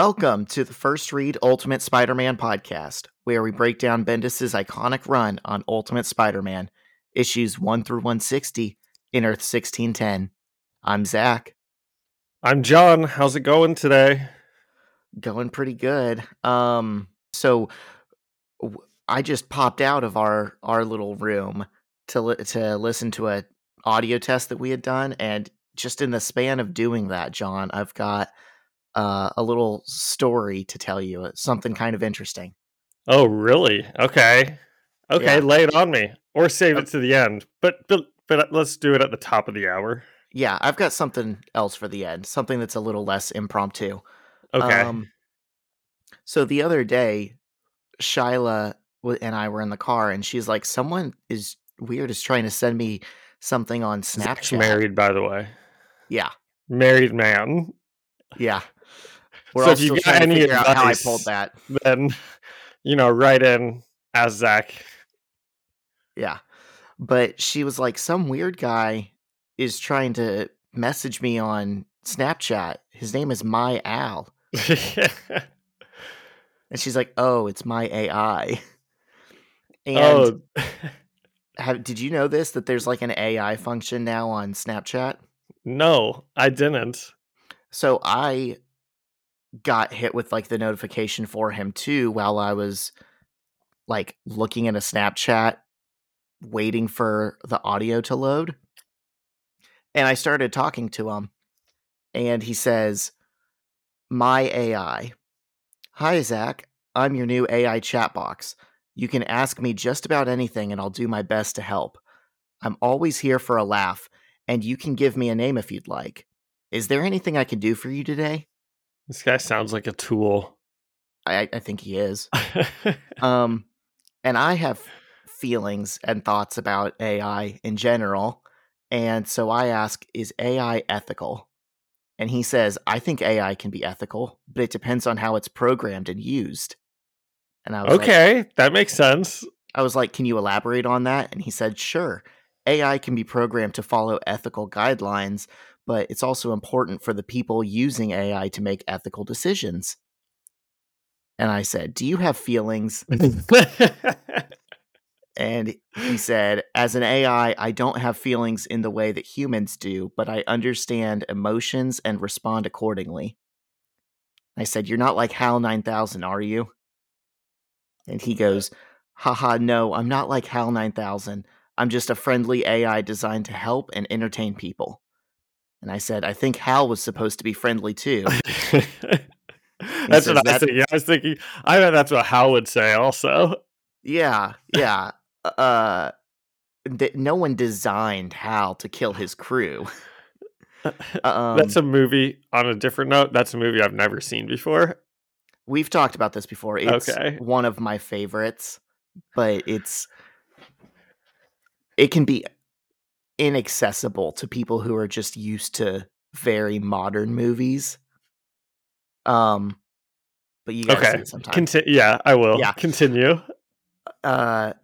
Welcome to the First Read Ultimate Spider Man podcast, where we break down Bendis' iconic run on Ultimate Spider Man, issues 1 through 160 in Earth 1610. I'm Zach. I'm John. How's it going today? Going pretty good. Um, so w- I just popped out of our our little room to li- to listen to a audio test that we had done, and just in the span of doing that, John, I've got uh, a little story to tell you, uh, something kind of interesting. Oh, really? Okay. Okay, Yeah. lay it on me or save Oh. it to the end. But but but let's do it at the top of the hour. Yeah, I've got something else for the end, something that's a little less impromptu. Okay. Um, so the other day, Shyla and I were in the car, and she's like, "Someone is weird is trying to send me something on Snapchat." married, by the way. Yeah, Married man. yeah. We're So if you got any out how I advice- pulled that. Then you know, write in as Zach. Yeah, but she was like, "Some weird guy is trying to message me on Snapchat. His name is My Al." And she's like, "Oh, it's my AI." And oh, have, did you know this that there's like an AI function now on Snapchat? no, I didn't. So I got hit with like the notification for him too while I was like looking at a Snapchat waiting for the audio to load. And I started talking to him and he says, "My AI. Hi Zach, I'm your new AI chat box. You can ask me just about anything and I'll do my best to help. I'm always here for a laugh and you can give me a name if you'd like. Is there anything I can do for you today? This guy sounds like a tool. I, I think he is. Um, and I have feelings and thoughts about AI in general. And so I ask, is AI ethical? And he says, I think AI can be ethical, but it depends on how it's programmed and used. And I was like, okay, that makes sense. I was like, can you elaborate on that? And he said, sure. AI can be programmed to follow ethical guidelines, but it's also important for the people using AI to make ethical decisions. And I said, Do you have feelings? And he said, As an AI, I don't have feelings in the way that humans do, but I understand emotions and respond accordingly. I said, You're not like HAL 9000, are you? And he goes, Haha, no, I'm not like HAL 9000. I'm just a friendly AI designed to help and entertain people. And I said, I think Hal was supposed to be friendly too. that's says what I was thinking. I was thinking. I bet that's what Hal would say. Also, yeah, yeah. Uh, th- no one designed Hal to kill his crew. Um, that's a movie. On a different note, that's a movie I've never seen before. We've talked about this before. It's Okay. one of my favorites, but it's it can be inaccessible to people who are just used to very modern movies. Um, but you gotta see it sometime. Conti- yeah, I will. Yeah. Continue. uh,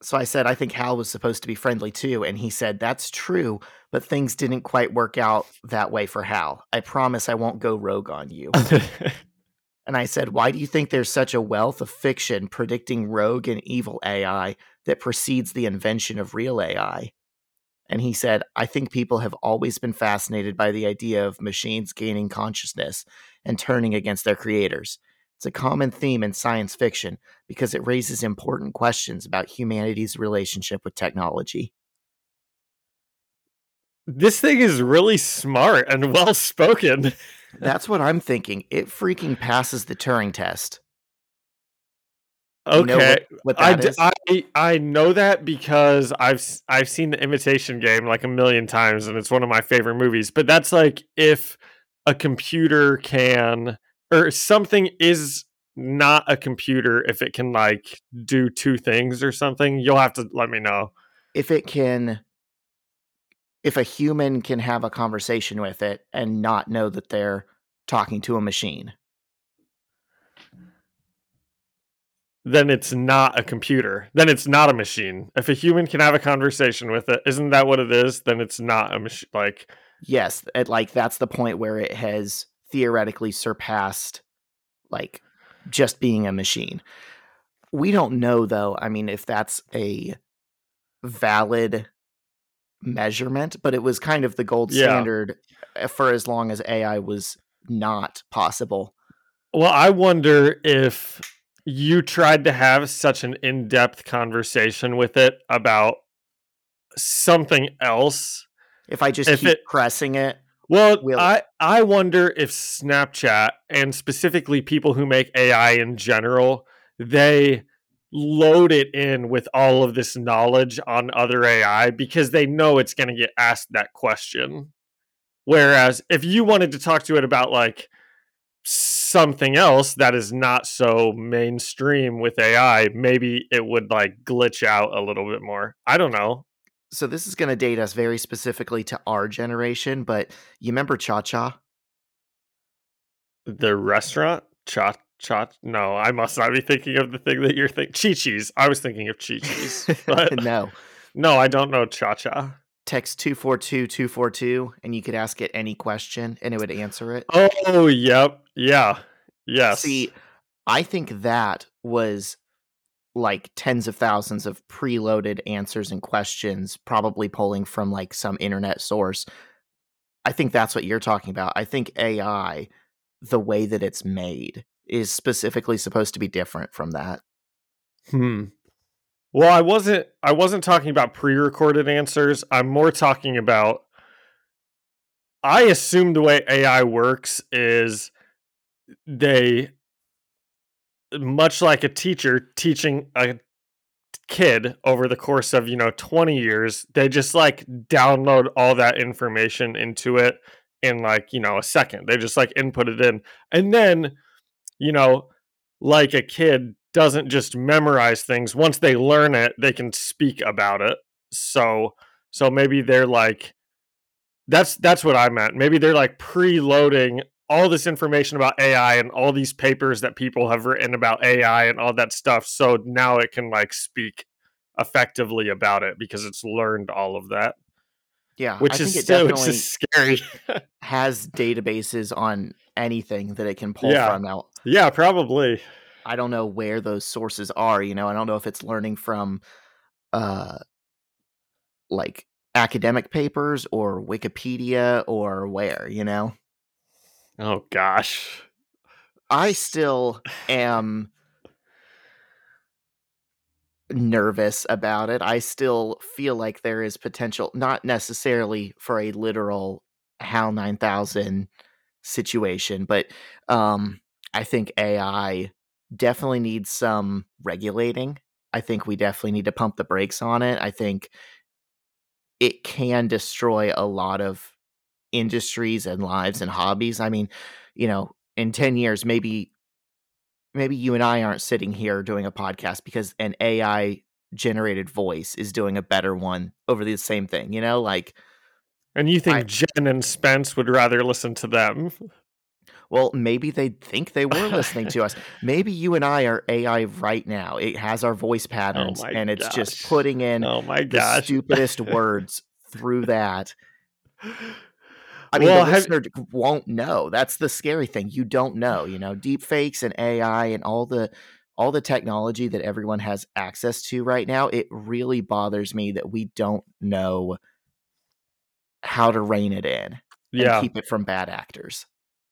so I said I think Hal was supposed to be friendly too, and he said that's true, but things didn't quite work out that way for Hal. I promise I won't go rogue on you. And I said, Why do you think there's such a wealth of fiction predicting rogue and evil AI that precedes the invention of real AI? And he said, I think people have always been fascinated by the idea of machines gaining consciousness and turning against their creators. It's a common theme in science fiction because it raises important questions about humanity's relationship with technology. this thing is really smart and well spoken. That's what I'm thinking. It freaking passes the Turing test. Okay, what, what I, that d- is? I I know that because I've I've seen the Imitation Game like a million times, and it's one of my favorite movies. But that's like if a computer can or something is not a computer if it can like do two things or something. You'll have to let me know. if it can if a human can have a conversation with it and not know that they're talking to a machine Then it's not a computer. Then it's not a machine. If a human can have a conversation with it, isn't that what it is? Then it's not a machine. Like yes it, like that's the point where it has theoretically surpassed like just being a machine. We don't know though. I mean, if that's a valid measurement, but it was kind of the gold Yeah. standard uh, for as long as AI was not possible. Well, I wonder if you tried to have such an in depth conversation with it about something else. If I just If keep it- pressing it, Well, Will- I, I wonder if Snapchat and specifically people who make AI in general, they load it in with all of this knowledge on other AI because they know it's going to get asked that question. Whereas if you wanted to talk to it about like something else that is not so mainstream with AI, maybe it would like glitch out a little bit more. I don't know. so this is going to date us very specifically to our generation, but you remember Cha Cha? The restaurant? Cha Cha? No, I must not be thinking of the thing that you're thinking. Chi Chi's. I was thinking of Chi Chi's. No. no, I don't know Cha Cha. Text 242 242 and you could ask it any question and it would answer it. Oh, yep. Yeah. Yes. See, I think that was like tens of thousands of preloaded answers and questions, probably pulling from like some internet source. I think that's what you're talking about. I think AI, the way that it's made, is specifically supposed to be different from that. Hmm. Well, I wasn't I wasn't talking about pre-recorded answers. I'm more talking about I assume the way AI works is they much like a teacher teaching a kid over the course of, you know, 20 years, they just like download all that information into it in like, you know, a second. They just like input it in. And then, you know, like a kid doesn't just memorize things. Once they learn it they can speak about it. So so maybe they're like that's that's what i meant. Maybe they're like preloading all this information about ai and all these papers that people have written about ai and all that stuff so now it can like speak effectively about it because it's learned all of that. Yeah, I which think is still which is scary. has databases on anything that it can pull Yeah. from. Now, yeah probably I don't know where those sources are. You know, I don't know if it's learning from, uh, like academic papers or Wikipedia or where. You know, oh gosh I still am nervous about it. I still feel like there is potential, not necessarily for a literal HAL 9000 situation, but um, I think AI definitely needs some regulating. I think we definitely need to pump the brakes on it. I think it can destroy a lot of industries and lives and hobbies. I mean, you know, in 10 years, maybe maybe you and I aren't sitting here doing a podcast because an AI generated voice is doing a better one over the same thing, you know? Like, and you think I- jen and spence would rather listen to them well, maybe they think they were listening to us. Maybe you and I are AI right now. It has our voice patterns oh my and it's just putting in oh my the stupidest words through that. I mean, well, the have- listener d- won't know. That's the scary thing. You don't know. You know, deep fakes and AI and all the all the technology that everyone has access to right now. It really bothers me that we don't know how to rein it in and yeah keep it from bad actors.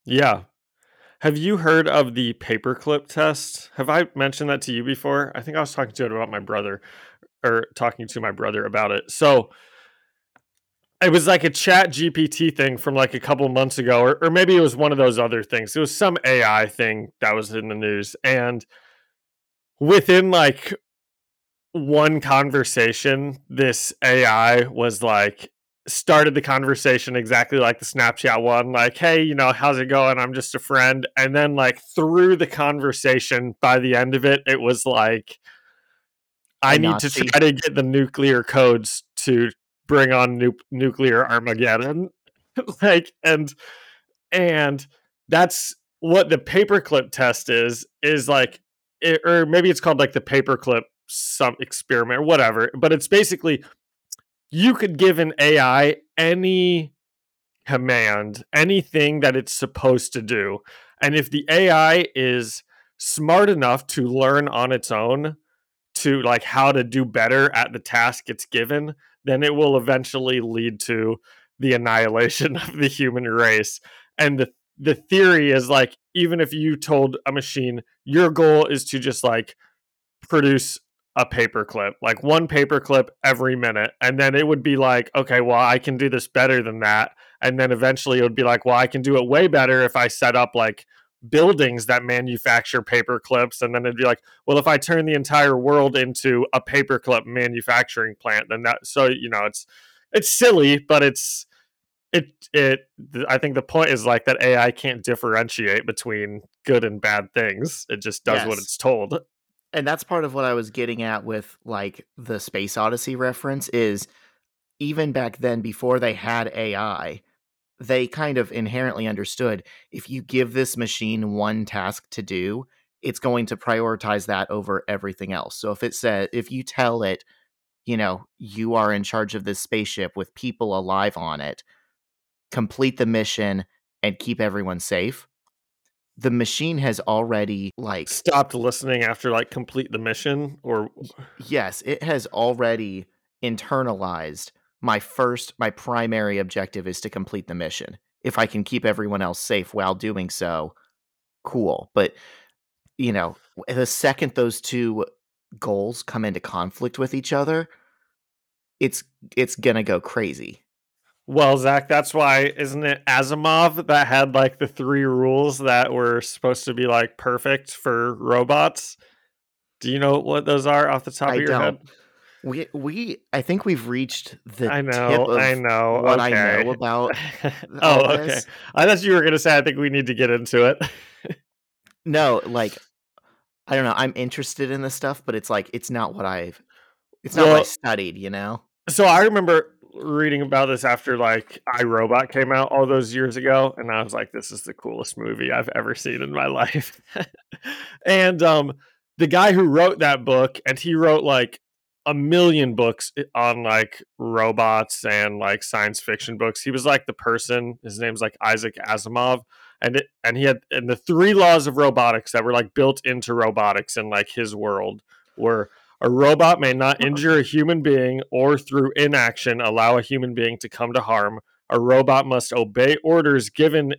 Yeah. Have you heard of the paperclip test? Have I mentioned that to you before? I think I was talking to it about my brother or talking to my brother about it. So it was like a ChatGPT thing from like a couple months ago, or, or maybe it was one of those other things. It was some AI thing that was in the news. And within like one conversation, this AI was like, started the conversation exactly like the Snapchat one, like, hey, you know, how's it going? I'm just a friend. And then, like, through the conversation, by the end of it, it was like, I need to try to get the nuclear codes to bring on nu- nuclear Armageddon. like, and, and that's what the paperclip test is, is like, it, or maybe it's called like the paperclip some experiment or whatever, but it's basically you could give an AI any command anything that it's supposed to do. And if the AI is smart enough to learn on its own to like how to do better at the task it's given, then it will eventually lead to the annihilation of the human race. And the the theory is like even if you told a machine your goal is to just like produce a paperclip, like one paperclip every minute. And then it would be like, okay, well, I can do this better than that. And then eventually it would be like, well, I can do it way better if I set up like buildings that manufacture paper clips and then it'd be like well if i turn the entire world into a paperclip manufacturing plant then that so you know it's it's silly but it's it it i think the point is like that ai can't differentiate between good and bad things it just does yes. what it's told and that's part of what i was getting at with like the space odyssey reference is even back then before they had ai they kind of inherently understood if you give this machine one task to do, it's going to prioritize that over everything else. So if it says, if you tell it, you know, you are in charge of this spaceship with people alive on it, complete the mission and keep everyone safe. The machine has already like stopped listening after like complete the mission or yes, it has already internalized my first, my primary objective is to complete the mission. If I can keep everyone else safe while doing so, cool. But, you know, the second those two goals come into conflict with each other, it's it's gonna go crazy. Well, Zach, that's why isn't it Asimov that had like the three rules that were supposed to be like perfect for robots? Do you know what those are off the top I of your don't. head? We we I think we've reached the I know I know what okay. I know about. oh, okay. This. I thought you were gonna say I think we need to get into it. no, like I don't know. I'm interested in this stuff, but it's like it's not what I've it's not well, what I studied. You know. So I remember reading about this after like iRobot came out all those years ago, and I was like, "This is the coolest movie I've ever seen in my life." and um, the guy who wrote that book, and he wrote like a million books on like robots and like science fiction books. He was like the person. His name's like Isaac Asimov, and it and he had and the three laws of robotics that were like built into robotics in like his world were a robot may not injure a human being or through inaction allow a human being to come to harm. A robot must obey orders given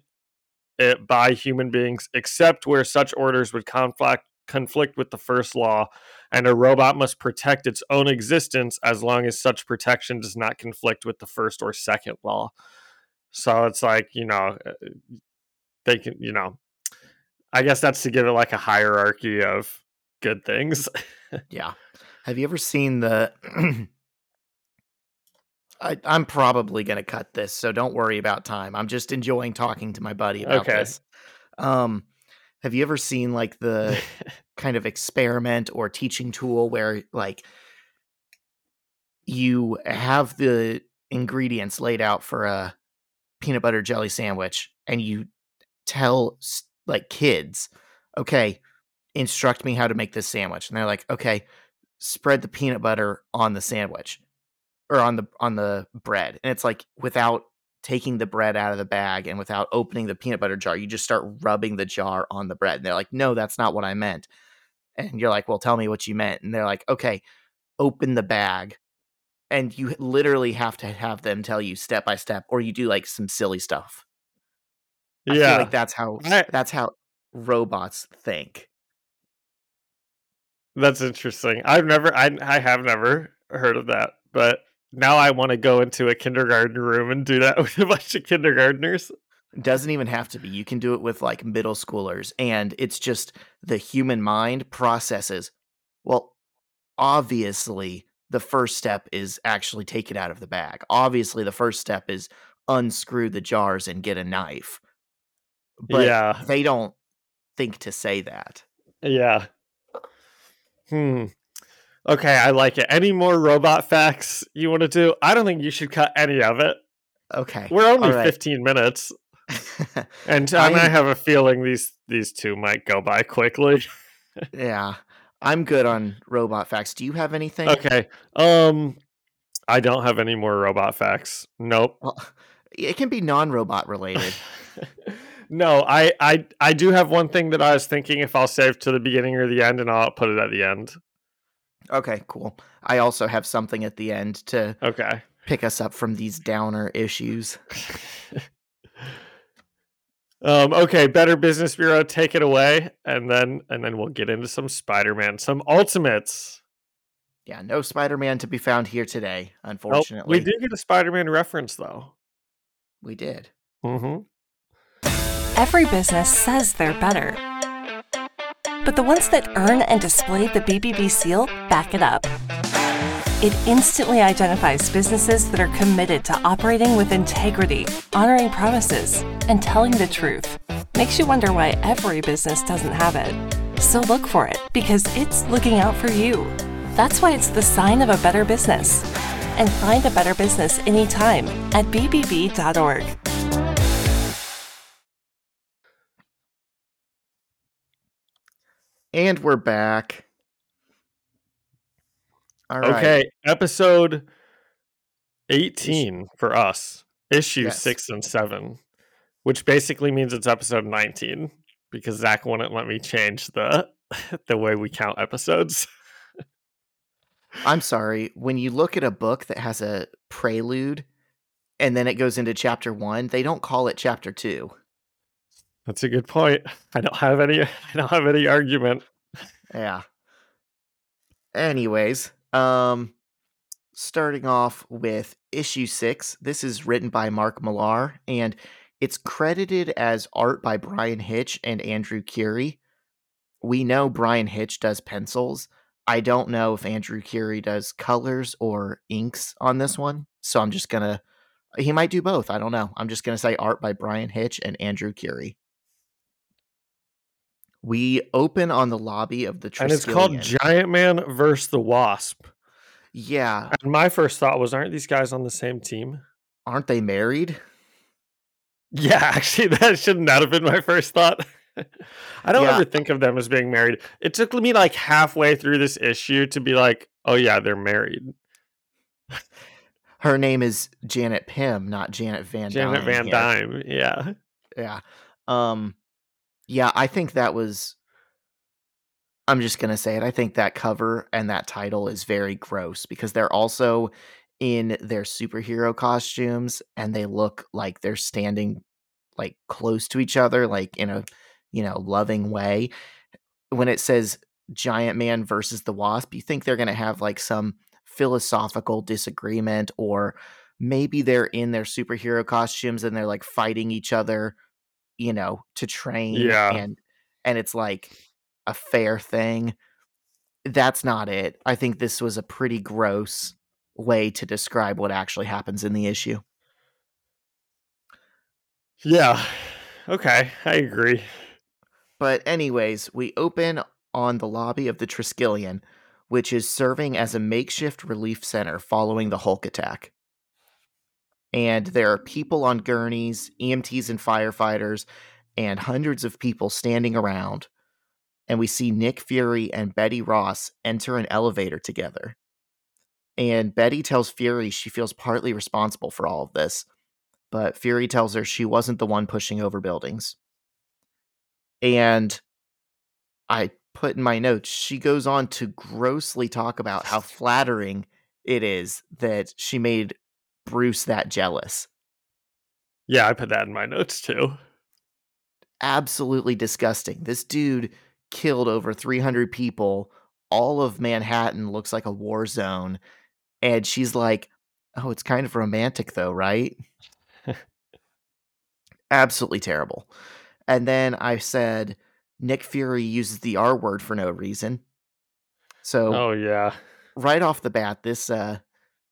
it by human beings, except where such orders would conflict conflict with the first law and a robot must protect its own existence as long as such protection does not conflict with the first or second law. So it's like, you know, uh, they can, you know, I guess that's to give it like a hierarchy of good things. yeah. Have you ever seen the I, am probably going to cut this, so don't worry about time. I'm just enjoying talking to my buddy about okay. this. Um, have you ever seen like the kind of experiment or teaching tool where like you have the ingredients laid out for a peanut butter jelly sandwich and you tell like kids, okay, instruct me how to make this sandwich. And they're like, okay, spread the peanut butter on the sandwich or on the on the bread. And it's like without taking the bread out of the bag and without opening the peanut butter jar, you just start rubbing the jar on the bread. And they're like, no, that's not what I meant. And you're like, well, tell me what you meant. And they're like, okay, open the bag. And you literally have to have them tell you step by step, or you do like some silly stuff. I yeah. like that's how I, that's how robots think. That's interesting. I've never I I have never heard of that, but now I want to go into a kindergarten room and do that with a bunch of kindergartners. Doesn't even have to be. You can do it with like middle schoolers. And it's just the human mind processes. Well, obviously, the first step is actually take it out of the bag. Obviously, the first step is unscrew the jars and get a knife. But yeah. they don't think to say that. Yeah. Hmm. Okay, I like it. Any more robot facts you want to do? I don't think you should cut any of it. Okay. We're only right. 15 minutes. and I, I have a feeling these these two might go by quickly. yeah. I'm good on robot facts. Do you have anything? Okay. Um I don't have any more robot facts. Nope. Well, It can be non-robot related. no, I, I I do have one thing that I was thinking if I'll save to the beginning or the end, and I'll put it at the end. Okay, cool. I also have something at the end to Okay. pick us up from these downer issues. Um, okay, Better Business Bureau, take it away, and then and then we'll get into some Spider-Man, some Ultimates. Yeah, no Spider-Man to be found here today, Oh, unfortunately. we did get a Spider-Man reference though. We did. Mm-hmm. Every business says they're better. But the ones that earn and display the BBB seal back it up. It instantly identifies businesses that are committed to operating with integrity, honoring promises, and telling the truth. Makes you wonder why every business doesn't have it. So look for it because it's looking out for you. That's why it's the sign of a better business. And find a better business anytime at bbb.org. And we're back. All right. Okay, episode 18 for us, issue Yes. six and seven, which basically means it's episode 19 because Zach wouldn't let me change the the way we count episodes. I'm sorry. When you look at a book that has a prelude and then it goes into chapter one, they don't call it chapter two. That's a good point. I don't have any I don't have any argument. Yeah. Anyways, um starting off with issue 6. This is written by Mark Millar and it's credited as art by Bryan Hitch and Andrew Currie. We know Bryan Hitch does pencils. I don't know if Andrew Currie does colors or inks on this one. So I'm just to he might do both. I don't know. I'm just to say art by Bryan Hitch and Andrew Currie. We open on the lobby of the And it's called Giant Man versus the Wasp. Yeah, And my first thought was, aren't these guys on the same team? aren't they married? Yeah, actually, that shouldn't that have been my first thought. I don't Yeah. ever think of them as being married. It took me like halfway through this issue to be like, oh yeah, they're married. Her name is Janet Pym, not Janet Van Janet Dyne Van. Dyne. Yeah. Yeah. Um yeah, I think that was I'm just going to say it. I think that cover and that title is very gross because they're also in their superhero costumes and they look like they're standing like close to each other like in a, you know, loving way. When it says giant man versus the wasp, you think they're going to have like some philosophical disagreement or maybe they're in their superhero costumes and they're like fighting each other you know to train Yeah. and and it's like a fair thing that's not it i think this was a pretty gross way to describe what actually happens in the issue Yeah. Okay. I agree. But anyways, we open on the lobby of the Triskelion, which is serving as a makeshift relief center following the Hulk attack. And there are people on gurneys, EMTs and firefighters, and hundreds of people standing around. And we see Nick Fury and Betty Ross enter an elevator together. And Betty tells Fury she feels partly responsible for all of this, but Fury tells her she wasn't the one pushing over buildings. And I put in my notes, she goes on to grossly talk about how flattering it is that she made Bruce that jealous. Yeah, I put that in my notes too. Absolutely disgusting. This dude killed over 300 people. All of Manhattan looks like a war zone. And she's like, oh, it's kind of romantic though, right? Absolutely terrible. And then I said, Nick Fury uses the R word for no reason. So Oh yeah. right off the bat, this uh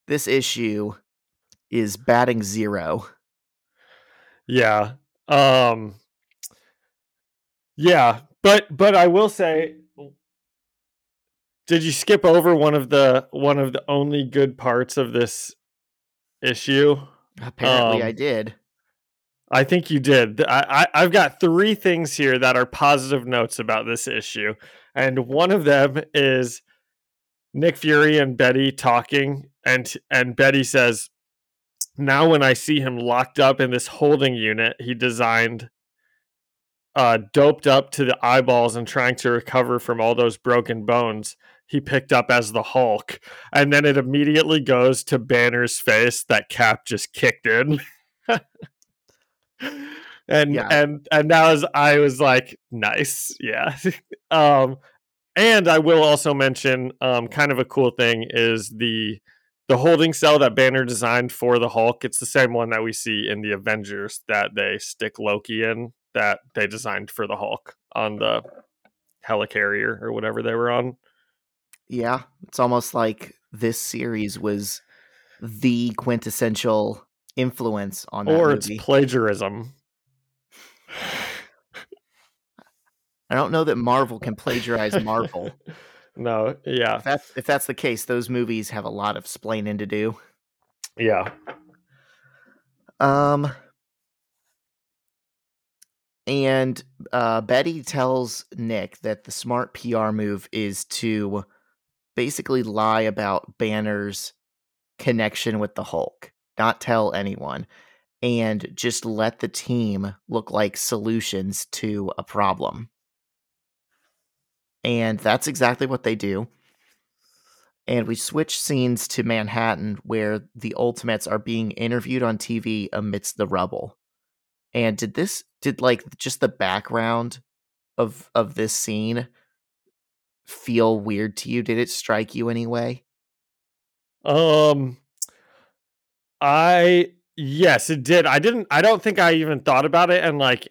this issue is batting zero. Yeah. Um Yeah, but but I will say did you skip over one of the one of the only good parts of this issue? Apparently I Um, did. I think you did. I, I I've got three things here that are positive notes about this issue, and one of them is Nick Fury and Betty talking, and and Betty says, now when I see him locked up in this holding unit he designed, uh, doped up to the eyeballs and trying to recover from all those broken bones, he picked up as the Hulk. And then it immediately goes to Banner's face that Cap just kicked in. and Yeah. and and that was I was like, nice, yeah. um and I will also mention um kind of a cool thing is the the holding cell that Banner designed for the Hulk. It's the same one that we see in the Avengers that they stick Loki in that they designed for the Hulk on the helicarrier or whatever they were on. Yeah, it's almost like this series was the quintessential influence on that Or it's movie. plagiarism. I don't know that Marvel can plagiarize Marvel. no, yeah. If that's if that's the case, those movies have a lot of splaining to do. Yeah. Um, and uh, Betty tells Nick that the smart PR move is to basically lie about Banner's connection with the Hulk, not tell anyone, and just let the team look like solutions to a problem. And that's exactly what they do. And we switch scenes to Manhattan where the Ultimates are being interviewed on TV amidst the rubble. And did this did like just the background of of this scene feel weird to you? Did it strike you anyway? Um I yes, it did. I didn't I don't think I even thought about it and like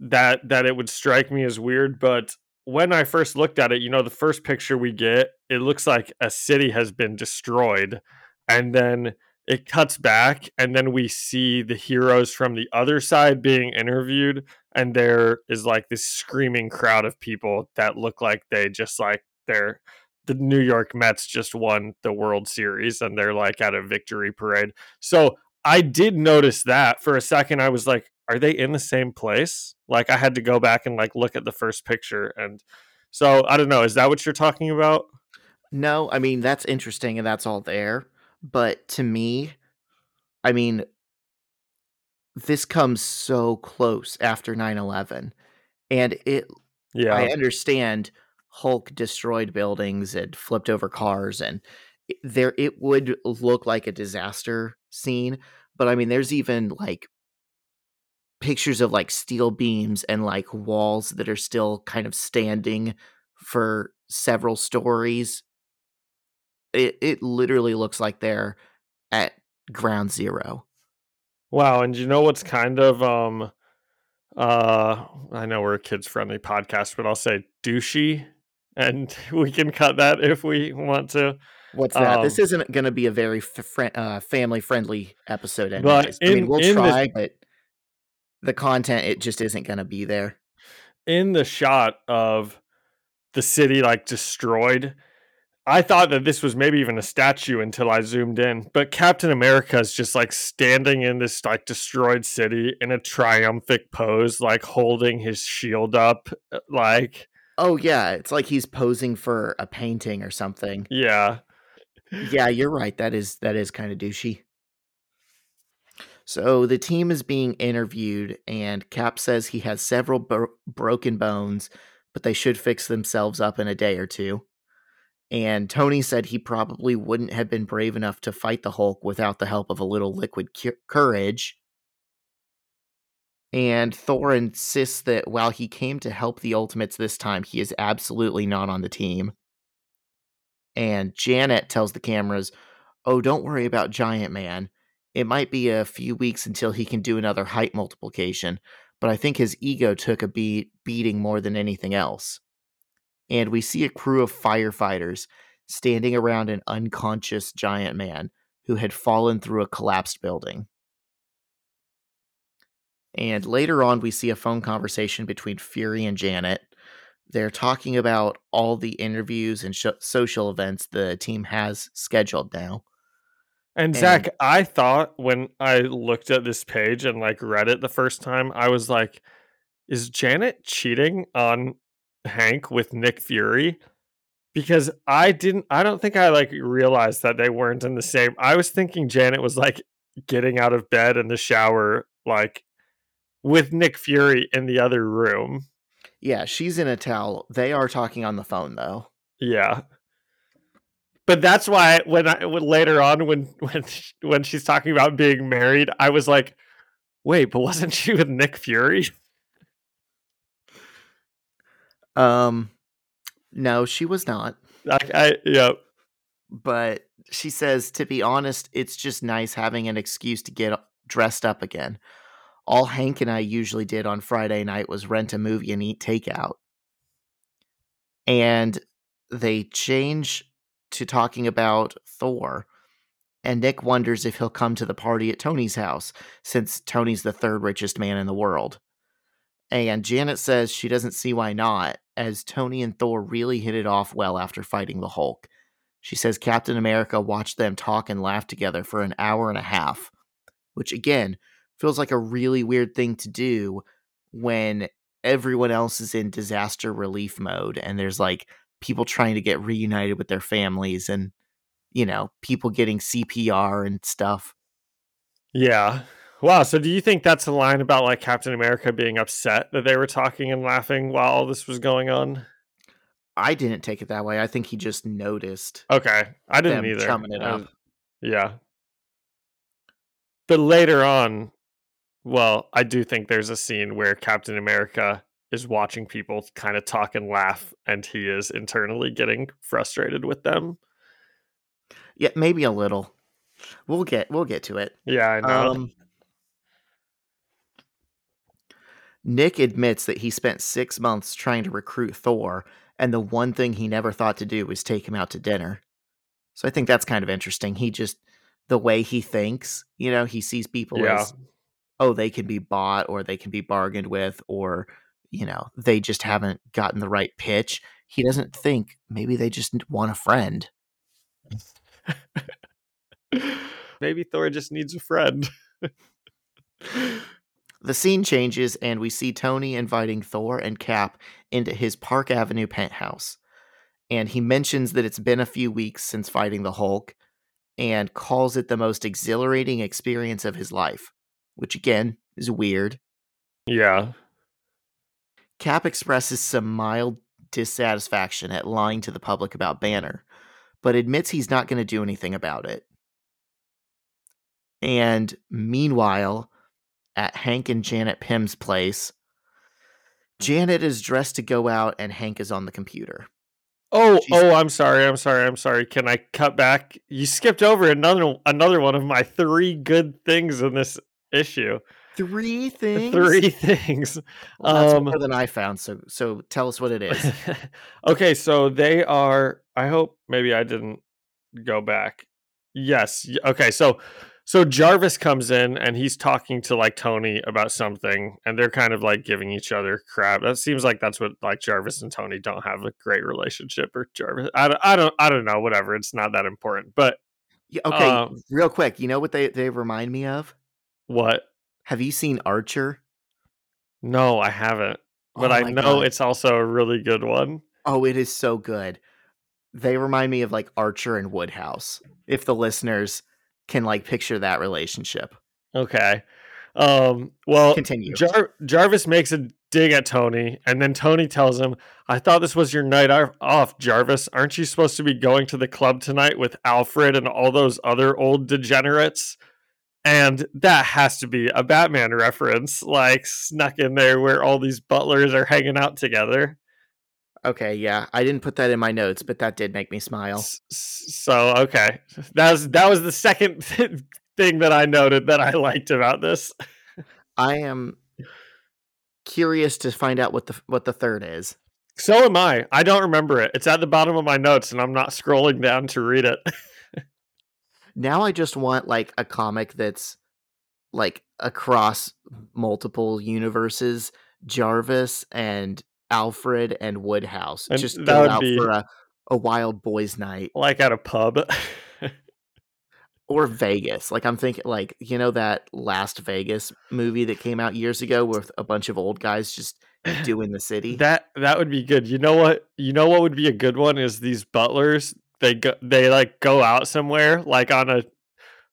that that it would strike me as weird, but when I first looked at it, you know, the first picture we get, it looks like a city has been destroyed and then it cuts back and then we see the heroes from the other side being interviewed and there is like this screaming crowd of people that look like they just like they're the New York Mets just won the World Series and they're like at a victory parade. So I did notice that for a second. I was like, are they in the same place? Like I had to go back and like look at the first picture. And so I don't know. Is that what you're talking about? No, I mean that's interesting and that's all there. But to me, I mean, this comes so close after 9-11 and it Yeah. I understand Hulk destroyed buildings and flipped over cars and there it would look like a disaster scene, but I mean there's even like pictures of like steel beams and like walls that are still kind of standing for several stories. It it literally looks like they're at ground zero. Wow, and you know what's kind of um uh I know we're a kids friendly podcast, but I'll say douchey and we can cut that if we want to. What's that? this Um, isn't going to be a very f- uh, family friendly episode. But Anyways. I mean, in- we'll in this- try, but the content it just isn't going to be there. in the shot of the city like destroyed i thought that this was maybe even a statue until i zoomed in but captain america is just like standing in this like destroyed city in a triumphant pose like holding his shield up uh, like Oh yeah, it's like he's posing for a painting or something. yeah yeah, you're right. That is that is kind of douchey. So the team is being interviewed, and Cap says he has several bro- broken bones, but they should fix themselves up in a day or two. And Tony said he probably wouldn't have been brave enough to fight the Hulk without the help of a little liquid cu- courage. And Thor insists that while he came to help the Ultimates this time, he is absolutely not on the team. And Janet tells the cameras, Oh, don't worry about Giant Man. It might be a few weeks until he can do another height multiplication, but I think his ego took a beat, beating more than anything else. And we see a crew of firefighters standing around an unconscious Giant Man who had fallen through a collapsed building. And later on, we see a phone conversation between Fury and Janet. They're talking about all the interviews and sh- social events the team has scheduled now. And And- zach i thought when i looked at this page and like read it the first time i was like is janet cheating on hank with nick fury because I didn't I don't think I like realized that they weren't in the same I was thinking Janet was like getting out of bed in the shower, like with Nick Fury in the other room. Yeah, she's in a towel. They are talking on the phone though. Yeah. But that's why when I when later on when when when she's talking about being married, I was like, "Wait, but wasn't she with Nick Fury?" Um no, she was not. I, I yeah. But she says to be honest, it's just nice having an excuse to get dressed up again. All Hank and I usually did on Friday night was rent a movie and eat takeout. And they change to talking about Thor. And Nick wonders if he'll come to the party at Tony's house, since Tony's the third richest man in the world. And Janet says she doesn't see why not, as Tony and Thor really hit it off well after fighting the Hulk. She says Captain America watched them talk and laugh together for an hour and a half, which again feels like a really weird thing to do when everyone else is in disaster relief mode and there's like people trying to get reunited with their families and you know people getting CPR and stuff. Yeah. Wow. So do you think that's a line about like Captain America being upset that they were talking and laughing while all this was going on? I didn't take it that way. I think he just noticed. Okay. I didn't either. chumming it up. was- yeah. But later on, well, I do think there's a scene where Captain America is watching people kind of talk and laugh and he is internally getting frustrated with them. Yeah, maybe a little. We'll get we'll get to it. Yeah, I know. Um, Nick admits that he spent six months trying to recruit Thor, and the one thing he never thought to do was take him out to dinner. So I think that's kind of interesting. He just the way he thinks, you know, he sees people Yeah. as oh, they can be bought or they can be bargained with, or you know, they just haven't gotten the right pitch. He doesn't think maybe they just want a friend. Maybe Thor just needs a friend. The scene changes, and we see Tony inviting Thor and Cap into his Park Avenue penthouse. And he mentions that it's been a few weeks since fighting the Hulk and calls it the most exhilarating experience of his life, which again is weird. yeah. Cap expresses some mild dissatisfaction at lying to the public about Banner, but admits he's not going to do anything about it. And meanwhile, at Hank and Janet Pym's place, Janet is dressed to go out and Hank is on the computer. Oh, She's- oh, I'm sorry. I'm sorry. I'm sorry. Can I cut back? You skipped over another another one of my three good things in this issue. Three things. Three things. Well, that's um, more than I found. So, so tell us what it is. okay, so they are. I hope maybe I didn't go back. Yes. Okay. So, so Jarvis comes in and he's talking to like Tony about something, and they're kind of like giving each other crap. That seems like that's what like Jarvis and Tony don't have a great relationship, or Jarvis. I don't. I don't. I don't know. Whatever. It's not that important. But Yeah, okay, um, real quick. You know what they they remind me of? what? Have you seen Archer? No, I haven't. But Oh I know God. it's also a really good one. Oh, it is so good. They remind me of like Archer and Woodhouse. If the listeners can like picture that relationship. Okay. Um, well, Continue. Jar- Jarvis makes a dig at Tony, and then Tony tells him, I thought this was your night off, Jarvis. Aren't you supposed to be going to the club tonight with Alfred and all those other old degenerates? And that has to be a Batman reference, like snuck in there where all these butlers are hanging out together. Okay, yeah. I didn't put that in my notes, but that did make me smile. So, okay. That was that was the second thing that I noted that I liked about this. I am curious to find out what the what the third is. So am I. I don't remember it. It's at the bottom of my notes, and I'm not scrolling down to read it. Now I just want like a comic that's like across multiple universes, Jarvis and Alfred and Woodhouse. And just go out for a, a wild boys night like at a pub. or Vegas. Like I'm thinking like, you know that last Vegas movie that came out years ago with a bunch of old guys just doing the city? that that would be good. You know what? You know what would be a good one is these butlers. They go they like go out somewhere like on a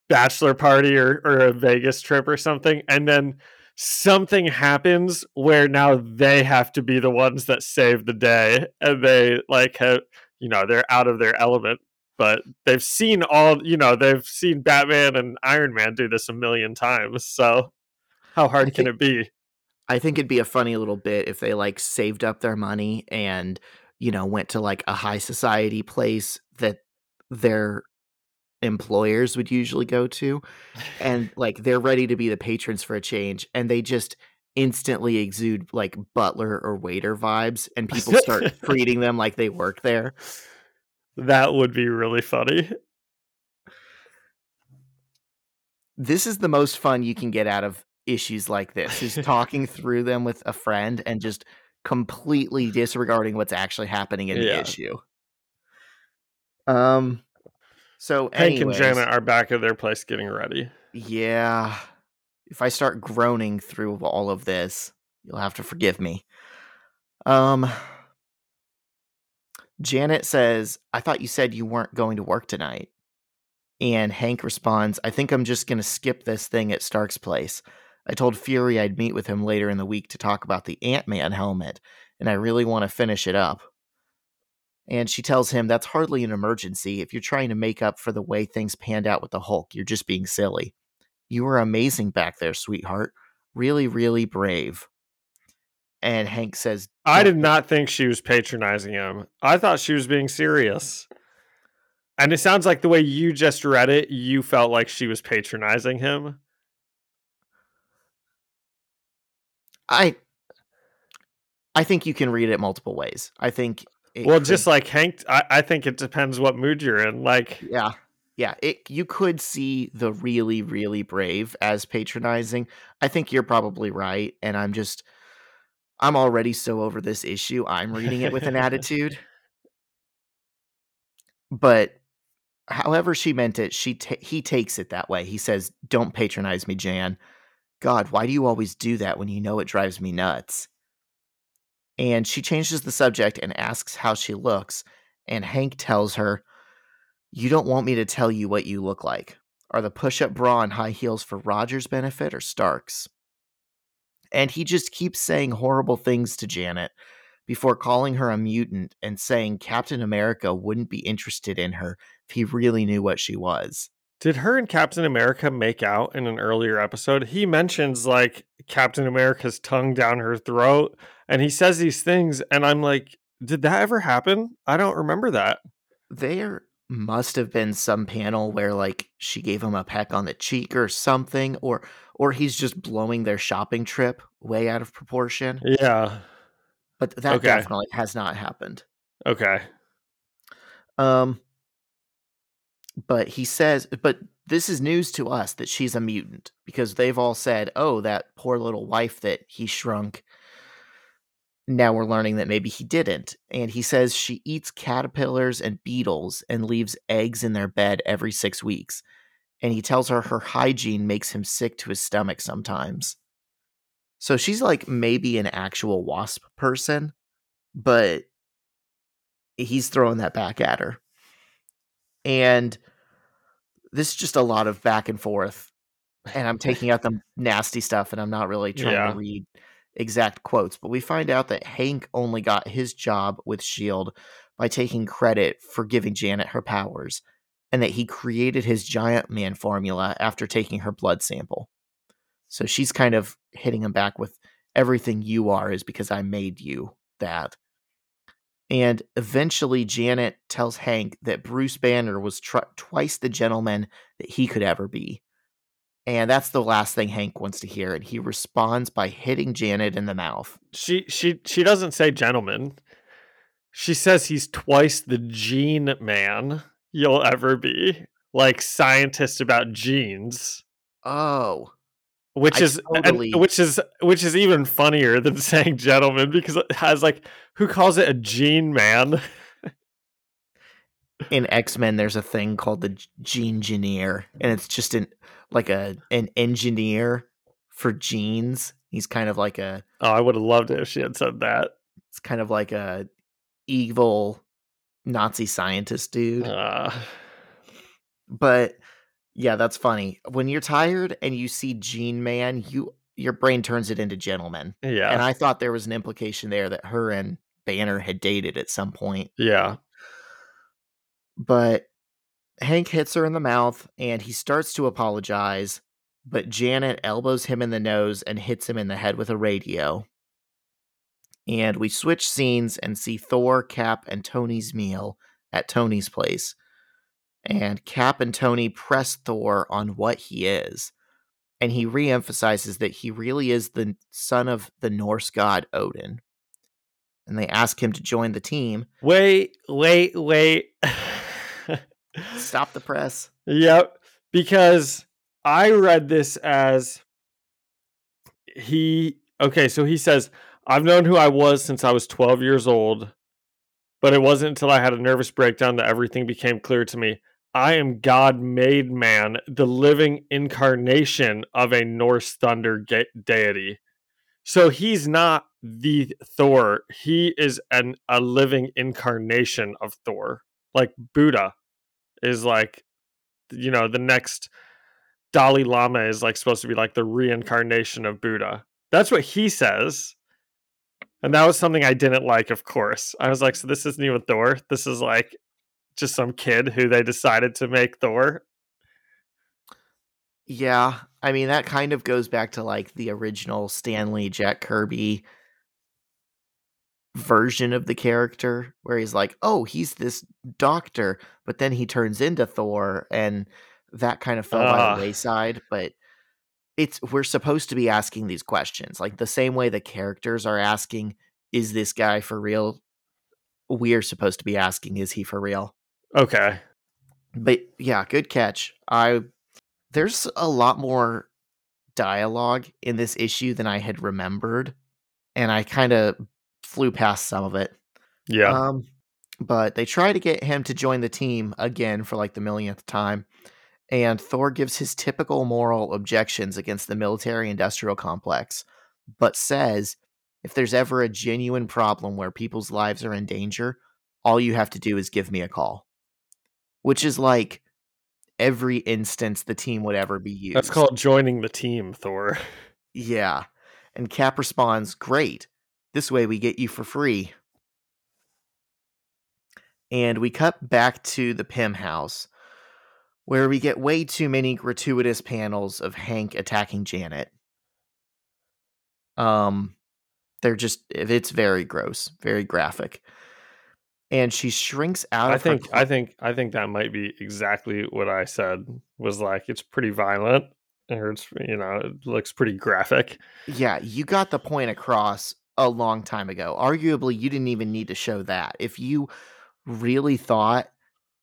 bachelor party or, or a Vegas trip or something, and then something happens where now they have to be the ones that save the day, and they like have you know they're out of their element, but they've seen all you know they've seen Batman and Iron Man do this a million times, so how hard think, can it be? I think it'd be a funny little bit if they like saved up their money and you know went to like a high society place that their employers would usually go to and like they're ready to be the patrons for a change and they just instantly exude like butler or waiter vibes and people start treating them like they work there. That would be really funny. This is the most fun you can get out of issues like this is talking through them with a friend and just completely disregarding what's actually happening in Yeah. the issue um so hank and janet are back at their place getting ready Yeah. If I start groaning through all of this, you'll have to forgive me. Um Janet says, "I thought you said you weren't going to work tonight." And Hank responds, "I think I'm just going to skip this thing at Stark's place. I told Fury I'd meet with him later in the week to talk about the Ant-Man helmet, and I really want to finish it up." And she tells him that's hardly an emergency. If you're trying to make up for the way things panned out with the Hulk, you're just being silly. You were amazing back there, sweetheart. Really, really brave. And Hank says, I did not think she was patronizing him. I thought she was being serious. And it sounds like the way you just read it, you felt like she was patronizing him. I I think you can read it multiple ways. I think well, could- just like Hank, I, I think it depends what mood you're in. Like, yeah. Yeah, it you could see the really really brave as patronizing. I think you're probably right and I'm just I'm already so over this issue. I'm reading it with an attitude. But however she meant it, she ta- he takes it that way. He says, "Don't patronize me, Jan. God, why do you always do that when you know it drives me nuts?" And she changes the subject and asks how she looks, and Hank tells her, "You don't want me to tell you what you look like. Are the push-up bra and high heels for Rogers' benefit or Stark's?" And he just keeps saying horrible things to Janet before calling her a mutant and saying Captain America wouldn't be interested in her if he really knew what she was. Did her and Captain America make out in an earlier episode? He mentions like Captain America's tongue down her throat, and he says these things, and I'm like, did that ever happen? I don't remember that. There must have been some panel where like she gave him a peck on the cheek or something or or he's just blowing their shopping trip way out of proportion. Yeah. But that Okay. definitely has not happened. Okay. Um but he says but this is news to us that she's a mutant because they've all said, "Oh, that poor little wife that he shrunk." Now we're learning that maybe he didn't. And he says she eats caterpillars and beetles and leaves eggs in their bed every 6 weeks. And he tells her her hygiene makes him sick to his stomach sometimes. So she's like maybe an actual wasp person, but he's throwing that back at her. And this is just a lot of back and forth. And I'm taking out the nasty stuff and I'm not really trying Yeah. to read exact quotes. But we find out that Hank only got his job with S.H.I.E.L.D. By taking credit for giving Janet her powers, and that he created his giant man formula after taking her blood sample. So she's kind of hitting him back with everything you are is because I made you that. And eventually, Janet tells Hank that Bruce Banner was tr- twice the gentleman that he could ever be. And that's the last thing Hank wants to hear. And he responds by hitting Janet in the mouth. She she she doesn't say gentleman. She says he's twice the gene man you'll ever be. Like scientist about genes. Oh, Which I is and- which is which is even funnier than saying gentleman because it has like who calls it a gene man? in X Men, there's a thing called the Genegineer, and it's just an like a an engineer for genes. He's kind of like a Oh, I would have loved it if she had said that. it's kind of like a evil Nazi scientist dude. Uh, but Yeah, that's funny. When you're tired and you see Gene Man, you your brain turns it into gentleman. Yeah. And I thought there was an implication there that her and Banner had dated at some point. yeah. But Hank hits her in the mouth and he starts to apologize, but Janet elbows him in the nose and hits him in the head with a radio. And we switch scenes and see Thor, Cap, and Tony's meal at Tony's place. And Cap and Tony press Thor on what he is. And he reemphasizes that he really is the son of the Norse god Odin. And they ask him to join the team. Wait, wait, wait. Stop the press. Yep. Because I read this as he okay, so he says, I've known who I was since I was 12 years old, but it wasn't until I had a nervous breakdown that everything became clear to me. I am God made man, the living incarnation of a Norse thunder ga- deity. So he's not the Thor. He is an a living incarnation of Thor. Like Buddha is like you know, the next Dalai Lama is like supposed to be like the reincarnation of Buddha. That's what he says. And that was something I didn't like, of course. I was like, so this isn't even Thor. This is like just some kid who they decided to make Thor. Yeah, I mean that kind of goes back to like the original Stan Lee Jack Kirby version of the character where he's like, "Oh, he's this doctor," but then he turns into Thor and that kind of fell by Ah. the wayside, but it's we're supposed to be asking these questions. Like the same way the characters are asking, "Is this guy for real?" We're supposed to be asking, "Is he for real?" Okay. but yeah, good catch. I there's a lot more dialogue in this issue than I had remembered, and I kind of flew past some of it. Yeah. Um, but they try to get him to join the team again for like the millionth time, and Thor gives his typical moral objections against the military-industrial complex, but says if there's ever a genuine problem where people's lives are in danger, all you have to do is give me a call which is like every instance the team would ever be used. That's called joining the team, Thor. Yeah. And Cap responds, Great. This way we get you for free. And we cut back to the Pym house, where we get way too many gratuitous panels of Hank attacking Janet. Um, they're just, it's very gross, very graphic. And she shrinks out I think I think I think that might be exactly what I said was like it's pretty violent or it's you know, it looks pretty graphic. Yeah, you got the point across a long time ago. Arguably, you didn't even need to show that. If you really thought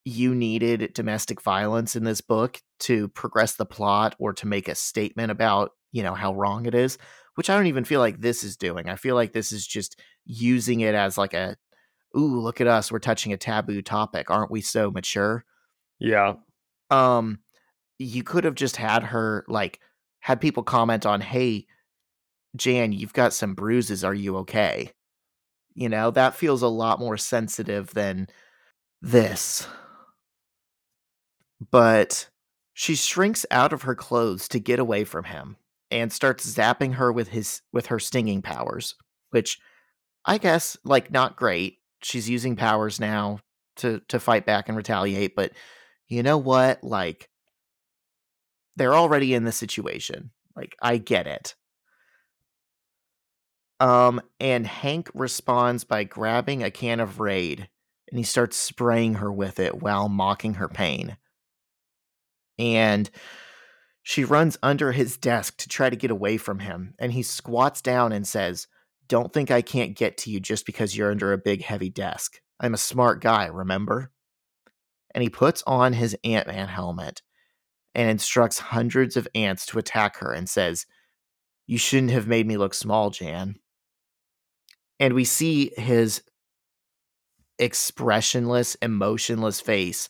you needed domestic violence in this book to progress the plot or to make a statement about, you know, how wrong it is, which I don't even feel like this is doing. I feel like this is just using it as like a ooh, look at us, we're touching a taboo topic. Aren't we so mature? Yeah. um you could have just had her like had people comment on hey jan you've got some bruises are you okay you know that feels a lot more sensitive than this but she shrinks out of her clothes to get away from him and starts zapping her with his with her stinging powers which i guess like not great she's using powers now to to fight back and retaliate but you know what? Like they're already in the situation. Like i get it. Um and hank responds by grabbing a can of raid and he starts spraying her with it while mocking her pain. And she runs under his desk to try to get away from him and he squats down and says don't think i can't get to you just because you're under a big heavy desk i'm a smart guy remember and he puts on his ant-man helmet and instructs hundreds of ants to attack her and says, You shouldn't have made me look small, Jan. And we see his expressionless, emotionless face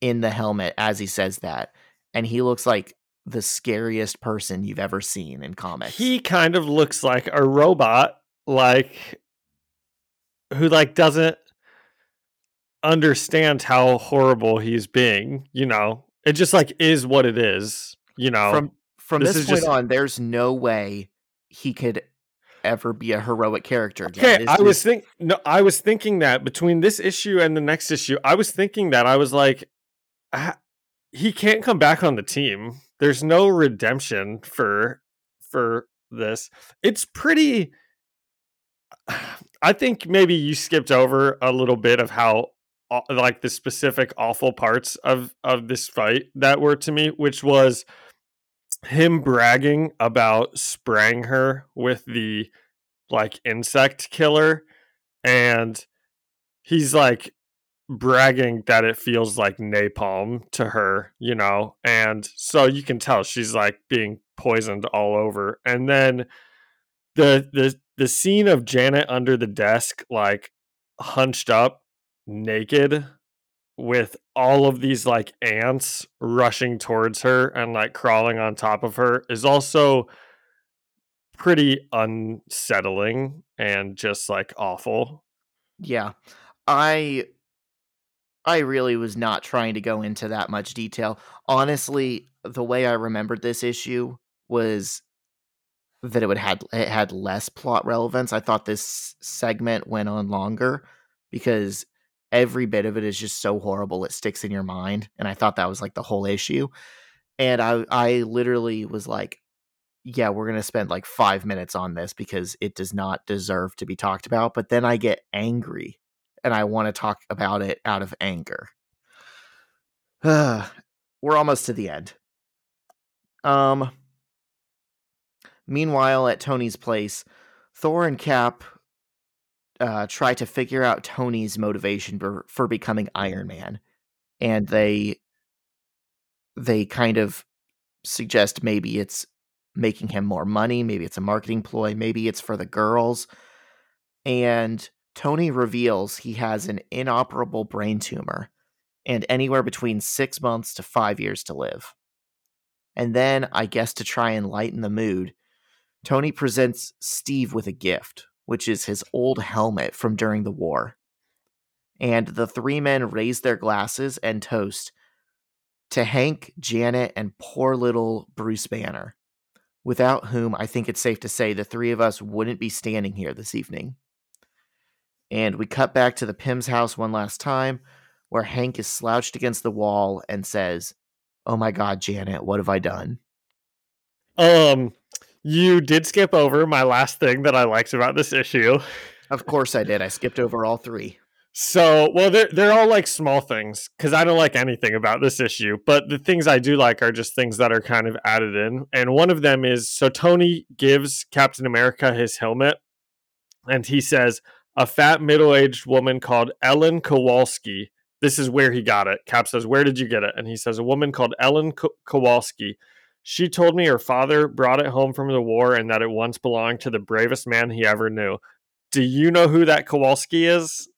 in the helmet as he says that. And he looks like the scariest person you've ever seen in comics. He kind of looks like a robot, like who like doesn't understand how horrible he's being, you know. It just like is what it is, you know. From from this this, is point just- on, there's no way he could ever be a heroic character again. Okay, This I was think no, I was thinking that between this issue and the next issue, I was thinking that I was like, ah, he can't come back on the team. There's no redemption for for this. It's pretty. I think maybe you skipped over a little bit of how uh, like the specific awful parts of of this fight that were to me, which was him bragging about spraying her with the like insect killer and he's like bragging that it feels like napalm to her you know and so you can tell she's like being poisoned all over. And then the the the scene of Janet under the desk like hunched up naked with all of these like ants rushing towards her and like crawling on top of her is also pretty unsettling and just like awful. Yeah. I I really was not trying to go into that much detail. Honestly, the way I remembered this issue was that it would had it had less plot relevance. I thought this segment went on longer because every bit of it is just so horrible it sticks in your mind and I thought that was like the whole issue. And I I literally was like yeah, we're going to spend like 5 minutes on this because it does not deserve to be talked about, but then I get angry and I want to talk about it out of anger. we're almost to the end. Um Meanwhile, at Tony's place, Thor and Cap uh, try to figure out Tony's motivation for, for becoming Iron Man, and they they kind of suggest maybe it's making him more money, maybe it's a marketing ploy, maybe it's for the girls, and Tony reveals he has an inoperable brain tumor and anywhere between six months to five years to live. And then, I guess to try and lighten the mood, Tony presents Steve with a gift, which is his old helmet from during the war. And the three men raise their glasses and toast to Hank, Janet, and poor little Bruce Banner, without whom I think it's safe to say the three of us wouldn't be standing here this evening. And we cut back to the Pym's house one last time, where Hank is slouched against the wall and says, Oh my god, Janet, what have I done? Um you did skip over my last thing that I liked about this issue. Of course I did. I skipped over all three. So, well, they're they're all like small things because I don't like anything about this issue. But the things I do like are just things that are kind of added in. And one of them is so Tony gives Captain America his helmet, and he says a fat middle aged woman called Ellen Kowalski. This is where he got it. Cap says, "Where did you get it?" And he says, "A woman called Ellen Ko- Kowalski." She told me her father brought it home from the war and that it once belonged to the bravest man he ever knew. Do you know who that Kowalski is?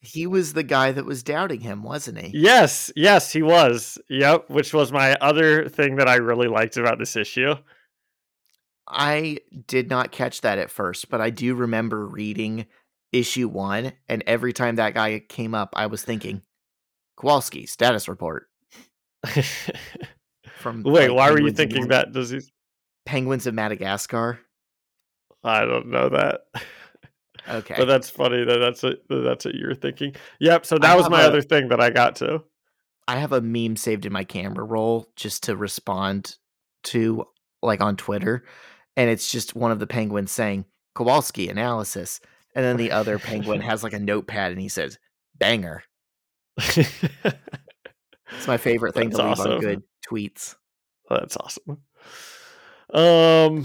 He was the guy that was doubting him, wasn't he? Yes, yes, he was. Yep, which was my other thing that I really liked about this issue. I did not catch that at first, but I do remember reading issue one, and every time that guy came up, I was thinking, Kowalski, status report. From Wait, like, why were you thinking that? Does he? Penguins of Madagascar? I don't know that. Okay. But that's funny that that's what that's what you're thinking. Yep. So I that was my a- other thing that I got to. I have a meme saved in my camera roll just to respond to, like on Twitter, and it's just one of the penguins saying Kowalski analysis, and then the other penguin has like a notepad and he says "banger." It's my favorite thing to That's leave on good tweets. That's awesome. Um,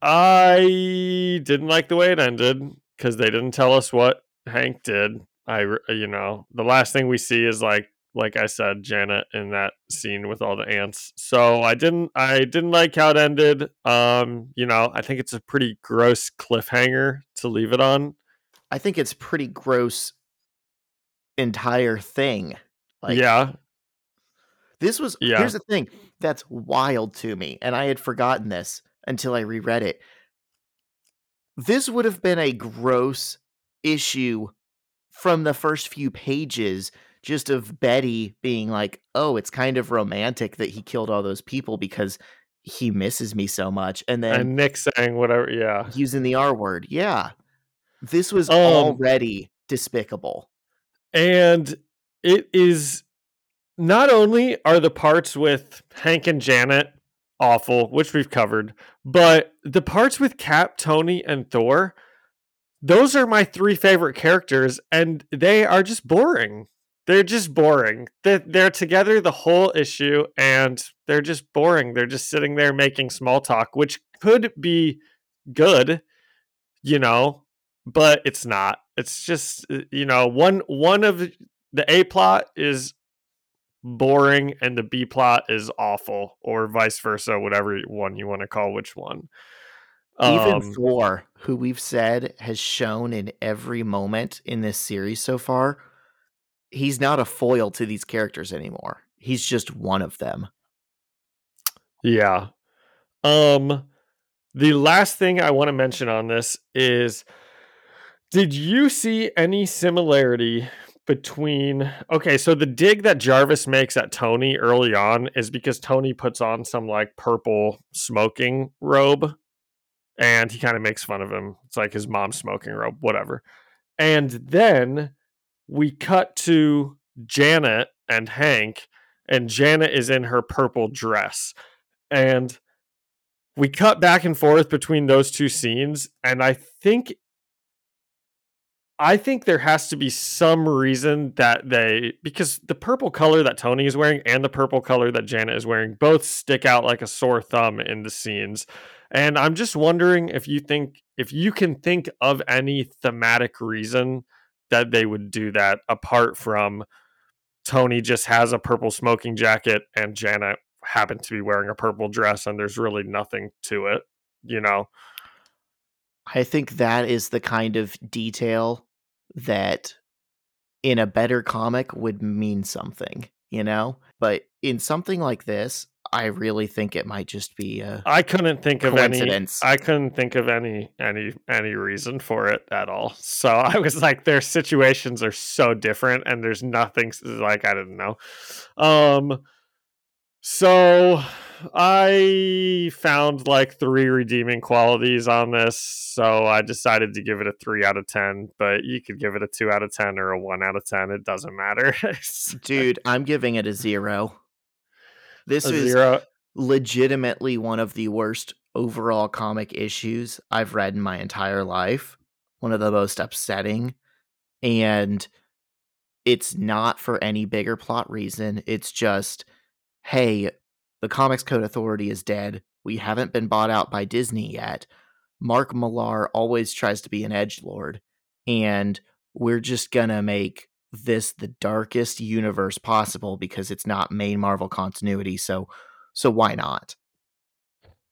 I didn't like the way it ended because they didn't tell us what Hank did. I, you know, the last thing we see is like, like I said, Janet in that scene with all the ants. So I didn't, I didn't like how it ended. Um, you know, I think it's a pretty gross cliffhanger to leave it on. I think it's pretty gross entire thing. Like yeah, this was Yeah. here's the thing that's wild to me, and I had forgotten this until I reread it. This would have been a gross issue from the first few pages just of Betty being like, "Oh, it's kind of romantic that he killed all those people because he misses me so much," and then and Nick saying whatever. Yeah, using the R word. Yeah, this was Um, already despicable. and it is not only are the parts with Hank and Janet awful, which we've covered, but the parts with Cap, Tony, and Thor, those are my three favorite characters, and they are just boring. They're just boring. They're, together the whole issue, and they're just boring. They're just sitting there making small talk, which could be good, you know, but it's not. It's just uh, you know one one of the A plot is boring and the B plot is awful, or vice versa, whatever one you want to call which one. Even Um, Thor, who we've said has shown in every moment in this series so far, he's not a foil to these characters anymore. He's just one of them. Yeah. Um the last thing I want to mention on this is did you see any similarity between okay, so the dig that Jarvis makes at Tony early on is because Tony puts on some like purple smoking robe and he kind of makes fun of him. It's like his mom's smoking robe, whatever. And then we cut to Janet and Hank and Janet is in her purple dress and we cut back and forth between those two scenes and i think i think there has to be some reason that they because the purple color that tony is wearing and the purple color that janet is wearing both stick out like a sore thumb in the scenes. And i'm just wondering if you think if you can think of any thematic reason that they would do that apart from tony just has a purple smoking jacket and janet happened to be wearing a purple dress and there's really nothing to it you know? I think that is the kind of detail that in a better comic would mean something, you know? But in something like this, I really think it might just be a i couldn't think of any i couldn't think of any any any reason for it at all. So i was like their situations are so different and there's nothing like i didn't know. Um so i found like three redeeming qualities on this so i decided to give it a three out of ten but you could give it a two out of ten or a one out of ten it doesn't matter Dude, I'm giving it a zero. This a is zero legitimately one of the worst overall comic issues I've read in my entire life. One of the most upsetting. And it's not for any bigger plot reason. It's just, hey, the Comics Code Authority is dead. We haven't been bought out by Disney yet. Mark Millar always tries to be an edge lord, and we're just gonna make this the darkest universe possible because it's not main Marvel continuity. So, so why not?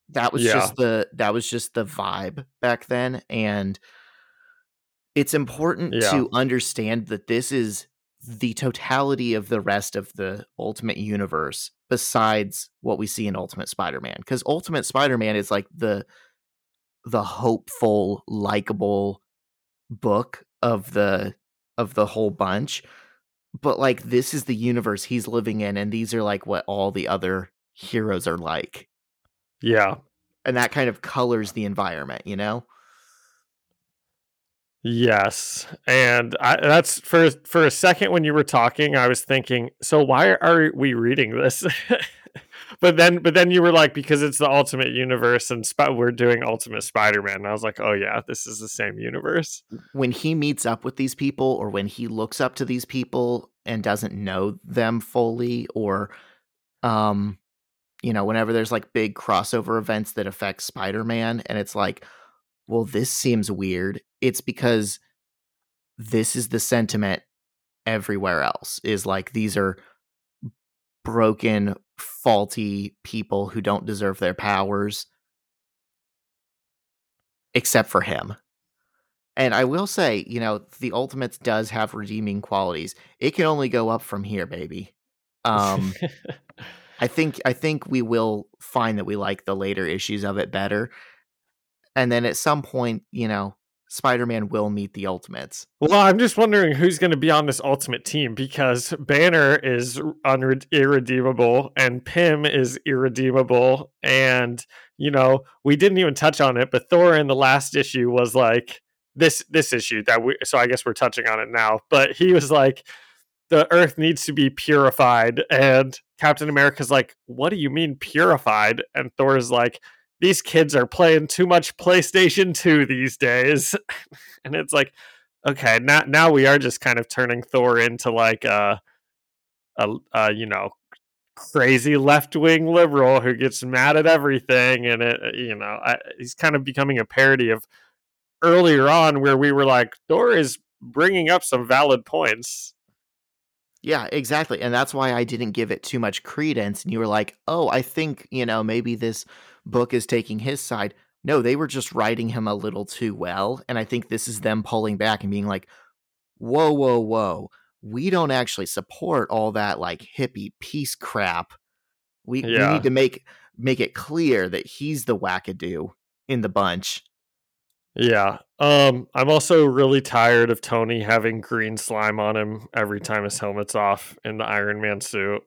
That was Yeah. just the that was just the vibe back then, and it's important Yeah. to understand that this is the totality of the rest of the Ultimate Universe besides what we see in Ultimate Spider-Man because Ultimate Spider-Man is like the the hopeful likable book of the of the whole bunch but like this is the universe he's living in and these are like what all the other heroes are like. Yeah. And that kind of colors the environment you know Yes, and I, that's for for a second when you were talking, I was thinking, so why are we reading this? but then, but then you were like, because it's the Ultimate Universe, and Sp- we're doing Ultimate Spider-Man. And I was like, oh yeah, this is the same universe. when he meets up with these people or when he looks up to these people and doesn't know them fully or um you know whenever there's like big crossover events that affect Spider-Man and it's like well this seems weird it's because this is the sentiment everywhere else is like these are broken faulty people who don't deserve their powers except for him and I will say, you know, the Ultimates does have redeeming qualities. It can only go up from here, baby. Um, I think I think we will find that we like the later issues of it better. And then at some point, you know, Spider Man will meet the Ultimates. Well, I'm just wondering who's going to be on this Ultimate team because Banner is irredeemable and Pym is irredeemable. And, you know, we didn't even touch on it, but Thor in the last issue was like, this this issue that we so I guess we're touching on it now, but he was like the earth needs to be purified and Captain America's like, "What do you mean purified?" And Thor's like, "These kids are playing too much PlayStation 2 these days." and it's like, okay, now now we are just kind of turning Thor into like uh, a a, a you know, crazy left-wing liberal who gets mad at everything and it uh, you know, I, he's kind of becoming a parody of earlier on where we were like Thor is bringing up some valid points. Yeah, exactly. And that's why I didn't give it too much credence. And you were like, oh, I think, you know, maybe this book is taking his side. No, they were just writing him a little too well. And I think this is them pulling back and being like, whoa, whoa, whoa. We don't actually support all that like hippie peace crap. We, yeah. we need to make make it clear that he's the wackadoo in the bunch. Yeah. Um, I'm also really tired of Tony having green slime on him every time his helmet's off in the Iron Man suit.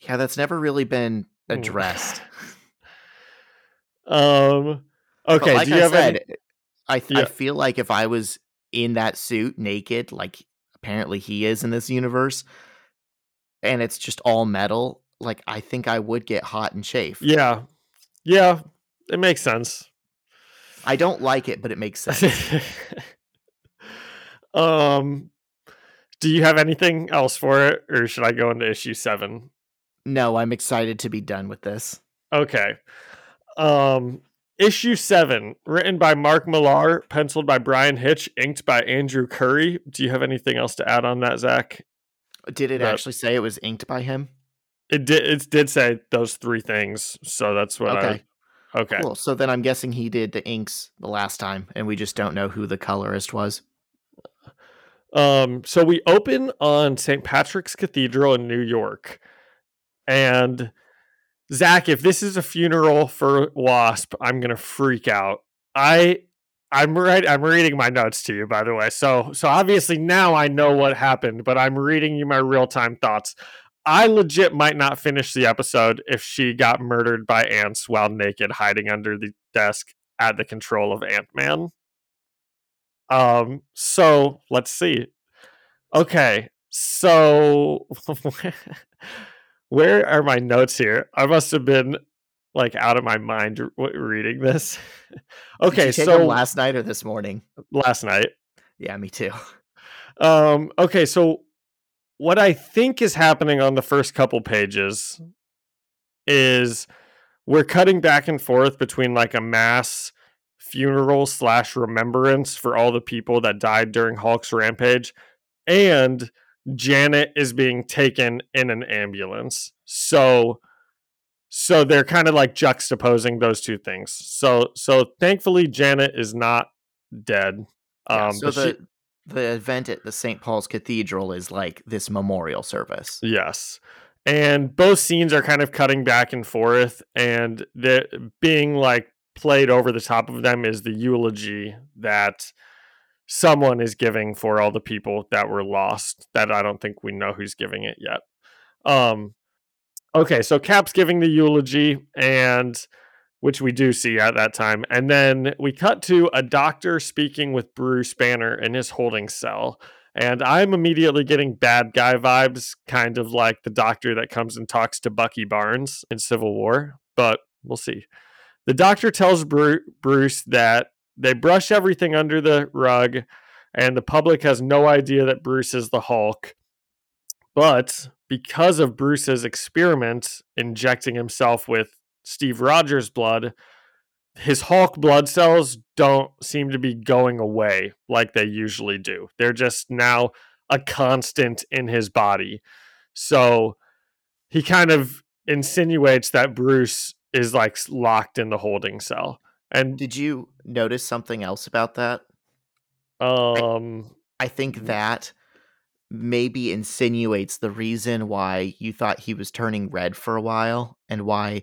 Yeah, that's never really been mm. addressed. um okay, like I said, any... I yeah. I feel like if I was in that suit naked, like apparently he is in this universe, and it's just all metal, like I think I would get hot and chafe. Yeah. Yeah, it makes sense. I don't like it, but it makes sense. um, do you have anything else for it, or should I go into issue seven? No, I'm excited to be done with this. Okay. Um, issue seven, written by Mark Millar, penciled by Bryan Hitch, inked by Andrew Currie. Do you have anything else to add on that, Zach? Did it that, actually say it was inked by him? It did. It did say those three things, so that's what okay. I Okay. Cool. So then I'm guessing he did the inks the last time, and we just don't know who the colorist was. Um, so we open on St. Patrick's Cathedral in New York. And Zach, if this is a funeral for Wasp, I'm gonna freak out. I I'm right I'm reading my notes to you, by the way. So so obviously now I know what happened, but I'm reading you my real-time thoughts. I legit might not finish the episode if she got murdered by ants while naked, hiding under the desk at the control of Ant Man. Um, so let's see. Okay, so where are my notes here? I must have been like out of my mind reading this. okay, so last night or this morning? Last night. Yeah, me too. Um, okay, so what I think is happening on the first couple pages is we're cutting back and forth between like a mass funeral slash remembrance for all the people that died during Hulk's rampage and Janet is being taken in an ambulance. So so they're kind of like juxtaposing those two things. So so thankfully Janet is not dead. Um yeah, so the, she, the event at the St. Paul's Cathedral is like this memorial service. Yes. And both scenes are kind of cutting back and forth and the being like played over the top of them is the eulogy that someone is giving for all the people that were lost that I don't think we know who's giving it yet. Um okay, so Cap's giving the eulogy and which we do see at that time. And then we cut to a doctor speaking with Bruce Banner in his holding cell. And I'm immediately getting bad guy vibes, kind of like the doctor that comes and talks to Bucky Barnes in Civil War, but we'll see. The doctor tells Bruce that they brush everything under the rug and the public has no idea that Bruce is the Hulk. But because of Bruce's experiment injecting himself with Steve Rogers' blood, his Hulk blood cells don't seem to be going away like they usually do. They're just now a constant in his body. So he kind of insinuates that Bruce is like locked in the holding cell. And did you notice something else about that? Um I, I think that maybe insinuates the reason why you thought he was turning red for a while and why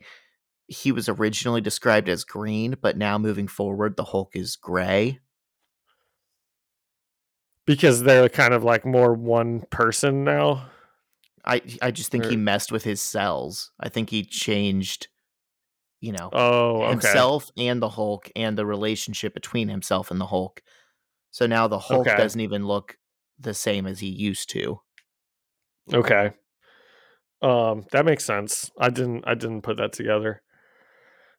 he was originally described as green, but now moving forward, the Hulk is gray. because they're kind of like more one person now. I I just think Or- he messed with his cells. I think he changed, you know, Oh, okay. himself and the Hulk and the relationship between himself and the Hulk. So now the Hulk Okay. doesn't even look the same as he used to. Okay. Um, that makes sense. I didn't I didn't put that together.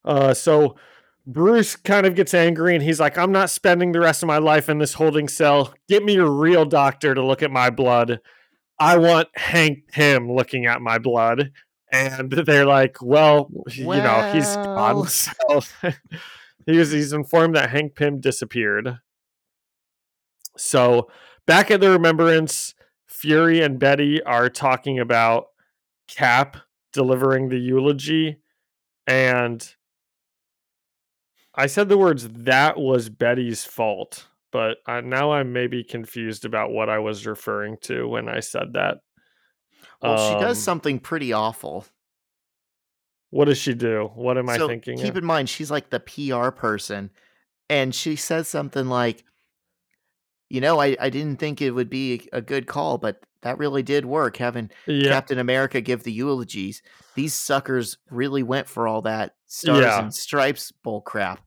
Uh so Bruce kind of gets angry and he's like, I'm not spending the rest of my life in this holding cell. Get me a real doctor to look at my blood. I want Hank Pym looking at my blood. And they're like, well, you know, he's Well. gone. So he was, he's informed that Hank Pym disappeared. So back at the remembrance, Fury and Betty are talking about Cap delivering the eulogy. And I said the words, that was Betty's fault. But uh, now I'm maybe confused about what I was referring to when I said that. Well, she does Um, something pretty awful. What does she do? What am I thinking? keep of? in mind, she's like the PR person, and she says something like, "You know, I I didn't think it would be a good call, but that really did work. Having yeah. Captain America give the eulogies. These suckers really went for all that stars Yeah. and stripes bull crap.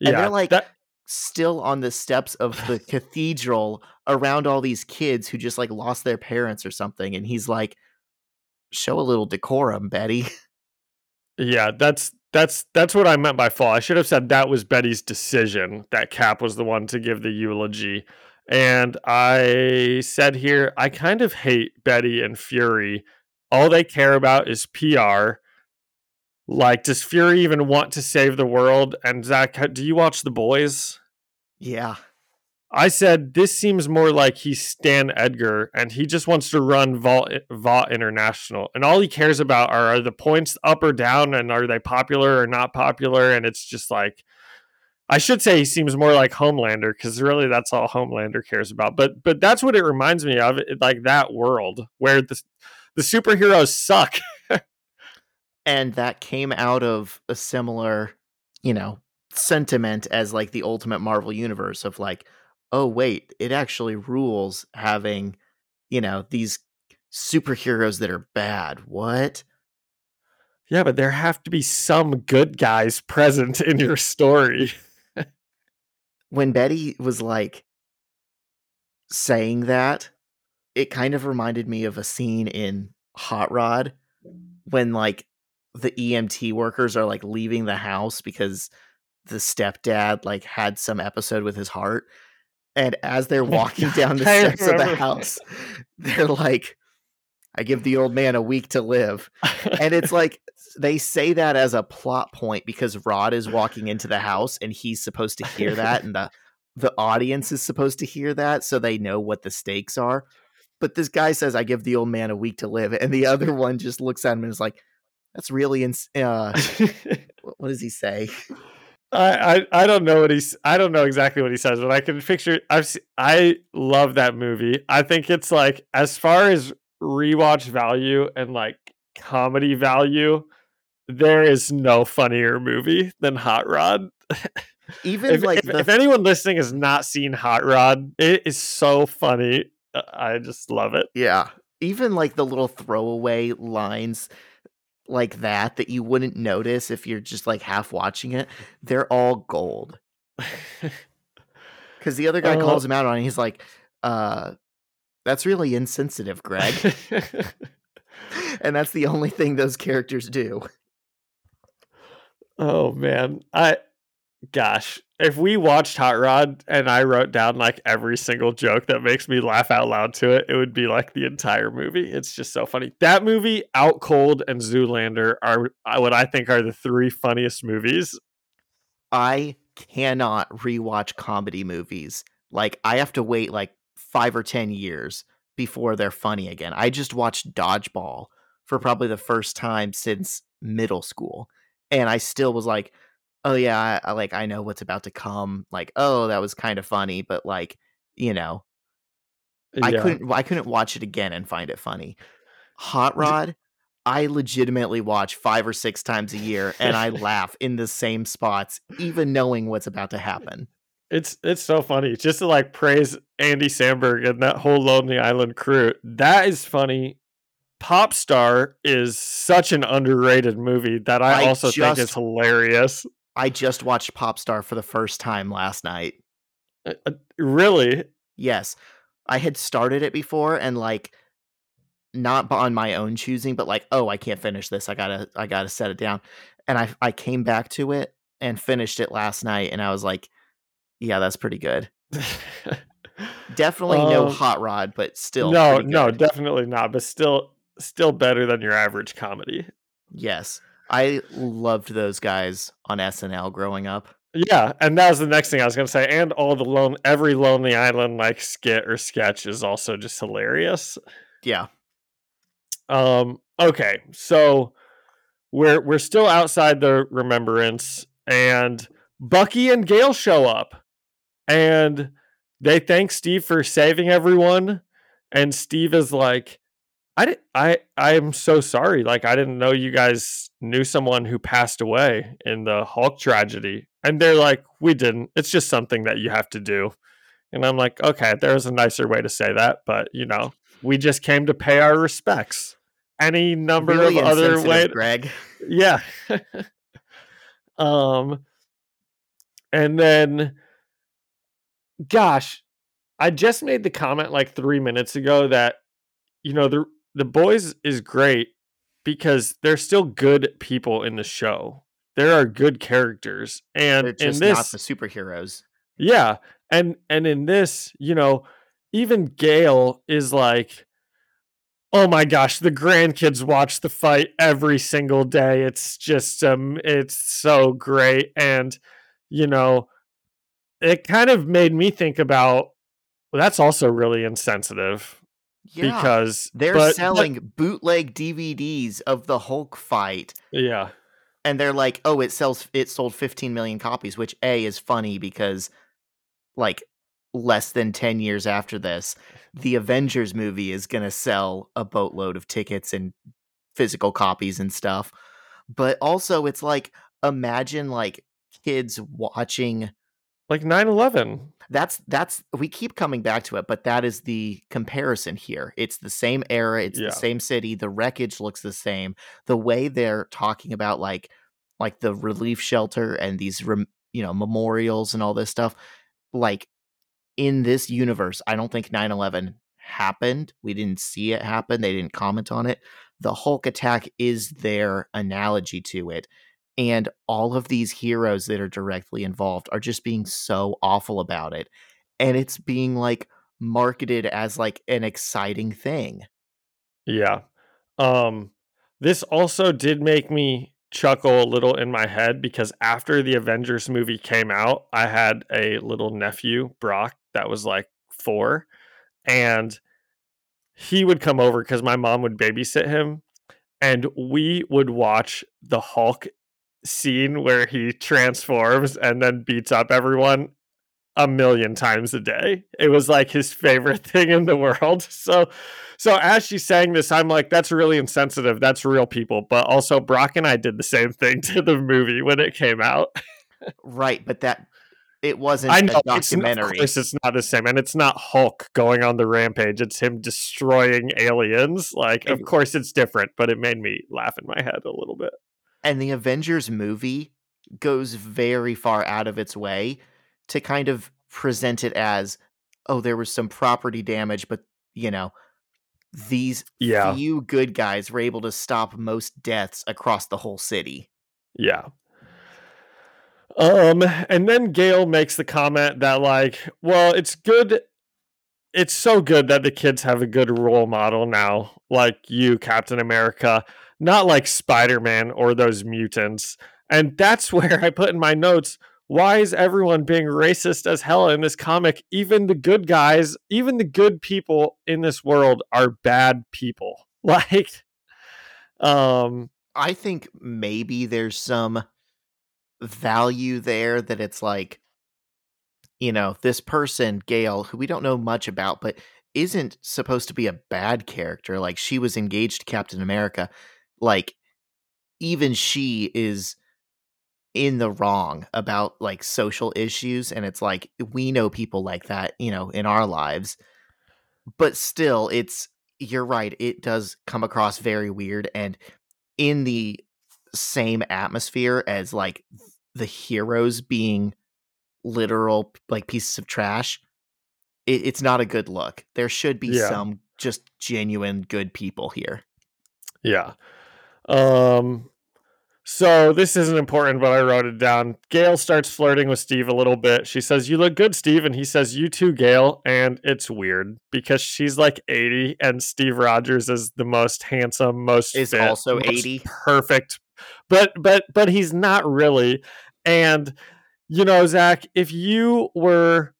yeah. and they're like- that, Still on the steps of the cathedral around all these kids who just like lost their parents or something. And he's like, show a little decorum, Betty. Yeah, that's that's that's what I meant by fall. I should have said that was Betty's decision that Cap was the one to give the eulogy. And I said here, I kind of hate Betty and Fury. All they care about is PR. Like, does Fury even want to save the world? And Zach, do you watch The Boys? yeah. I said this seems more like he's Stan Edgar and he just wants to run Vault, eh, Vought International. And all he cares about are, are the points up or down and are they popular or not popular? And it's just like, I should say he seems more like Homelander because really that's all Homelander cares about. But but that's what it reminds me of, like that world where the the superheroes suck. And that came out of a similar, you know, sentiment as like the ultimate Marvel universe of like, oh, wait, it actually rules having, you know, these superheroes that are bad. What? yeah, but there have to be some good guys present in your story. When Betty was like saying that, it kind of reminded me of a scene in Hot Rod when like the EMT workers are like leaving the house because the stepdad like had some episode with his heart. And as they're walking down the steps of the house, they're like, I give the old man a week to live. And it's like they say that as a plot point because Rod is walking into the house and he's supposed to hear that and the the audience is supposed to hear that so they know what the stakes are. But this guy says I give the old man a week to live and the other one just looks at him and is like that's really ins- uh wh- what does he say? I, I I don't know what he's I don't know exactly what he says, but I can picture I've se- I love that movie. I think it's like as far as rewatch value and like comedy value, there is no funnier movie than Hot Rod. Even If, like if, the if anyone listening has not seen Hot Rod, it is so funny. Uh, I just love it. Yeah. Even like the little throwaway lines like that that you wouldn't notice if you're just like half watching it, they're all gold. Because the other guy Uh, calls him out on it. He's like, uh, that's really insensitive, Greg. and that's the only thing those characters do. Oh man, I gosh, if we watched Hot Rod and I wrote down like every single joke that makes me laugh out loud to it, it would be like the entire movie. It's just so funny. That movie, Out Cold, and Zoolander are uh, what I think are the three funniest movies. I cannot rewatch comedy movies. Like, I have to wait like five or 10 years before they're funny again. I just watched Dodgeball for probably the first time since middle school. And I still was like, oh, yeah, I, I like, I know what's about to come. Like, oh, that was kind of funny, but like, you know, I couldn't I couldn't watch it again and find it funny. Hot Rod, I legitimately watch five or six times a year and I laugh in the same spots, even knowing what's about to happen. It's it's so funny just to like praise Andy Samberg and that whole Lonely Island crew. That is funny. Popstar is such an underrated movie that I, I also think is hilarious. I just watched Popstar for the first time last night. Uh, uh, Really? Yes. I had started it before and like not on my own choosing, but like, oh, I can't finish this. I gotta I gotta set it down. And I I came back to it and finished it last night and I was like, yeah, that's pretty good. Definitely no Um, hot rod, but still no, no, definitely not. But still, still better than your average comedy. Yes. I loved those guys on SNL growing up. Yeah, and that was the next thing I was gonna say. And all the lone, every Lonely Island like skit or sketch is also just hilarious. Yeah. Um. Okay, so we're we're still outside the remembrance, and Bucky and Gail show up, and they thank Steve for saving everyone, and Steve is like, "I did, I I am so sorry. Like I didn't know you guys knew someone who passed away in the Hulk tragedy." And they're like, "We didn't. It's just something that you have to do." And I'm like, "Okay, there's a nicer way to say that, but you know." we just came to pay our respects. Any number really of other ways, Greg. yeah. um, and then, gosh, I just made the comment like three minutes ago that you know the the boys is great because they're still good people in the show. There are good characters, and They're in this, not the superheroes. yeah, and and in this, you know, even Gail is like, "Oh my gosh, the grandkids watch the fight every single day. It's just um it's so great." And you know, it kind of made me think about well, that's also really insensitive Yeah. because they're but- but- selling bootleg DVDs of the Hulk fight yeah. and they're like, "Oh, it sells it sold 15 million copies," which A is funny because like less than 10 years after this, the Avengers movie is going to sell a boatload of tickets and physical copies and stuff. But also it's like imagine like kids watching Like 9/11. that's that's we keep coming back to it but that is the comparison here. It's the same era it's Yeah. the same city the wreckage looks the same. The way they're talking about like like the relief shelter and these rem, you know memorials and all this stuff like in this universe i don't think 9-11 happened. We didn't see it happen. They didn't comment on it. The hulk attack is their analogy to it and all of these heroes that are directly involved are just being so awful about it and it's being like marketed as like an exciting thing Yeah. Um this also did make me chuckle a little in my head because after the Avengers movie came out, I had a little nephew, Brock, that was like 4 and he would come over cuz my mom would babysit him and we would watch the Hulk scene where he transforms and then beats up everyone a million times a day. It was like his favorite thing in the world. So so as she's saying this, I'm like, that's really insensitive. That's real people. But also Brock and I did the same thing to the movie when it came out. right but that it wasn't I know a it's, of documentary course it's not the same. And it's not Hulk going on the rampage. It's him destroying aliens. Like, of course it's different, but it made me laugh in my head a little bit. And the avengers movie goes very far out of its way to kind of present it as oh there was some property damage but you know these Yeah. few good guys were able to stop most deaths across the whole city Yeah. Um, and then Gail makes the comment that like, well, it's good. It's so good that the kids have a good role model now, like you, Captain America, not like Spider Man or those mutants. And that's where I put in my notes. Why is everyone being racist as hell in this comic? Even the good guys, even the good people in this world are bad people. Like, um, I think maybe there's some value there that it's like, you know, this person, Gail, who we don't know much about, but isn't supposed to be a bad character. Like she was engaged to Captain America. Like even she is in the wrong about like social issues and it's like we know people like that you know in our lives but still it's you're right it does come across very weird and in the same atmosphere as like the heroes being literal like pieces of trash it, it's not a good look there should be Yeah. some just genuine good people here Yeah. Um so this isn't important, but I wrote it down. Gail starts flirting with Steve a little bit. She says, You look good, Steve. And he says, You too, Gail. And it's weird because she's like 80 and Steve Rogers is the most handsome, most Is fit, also 80. Perfect. But but but he's not really. And you know, Zach, if you were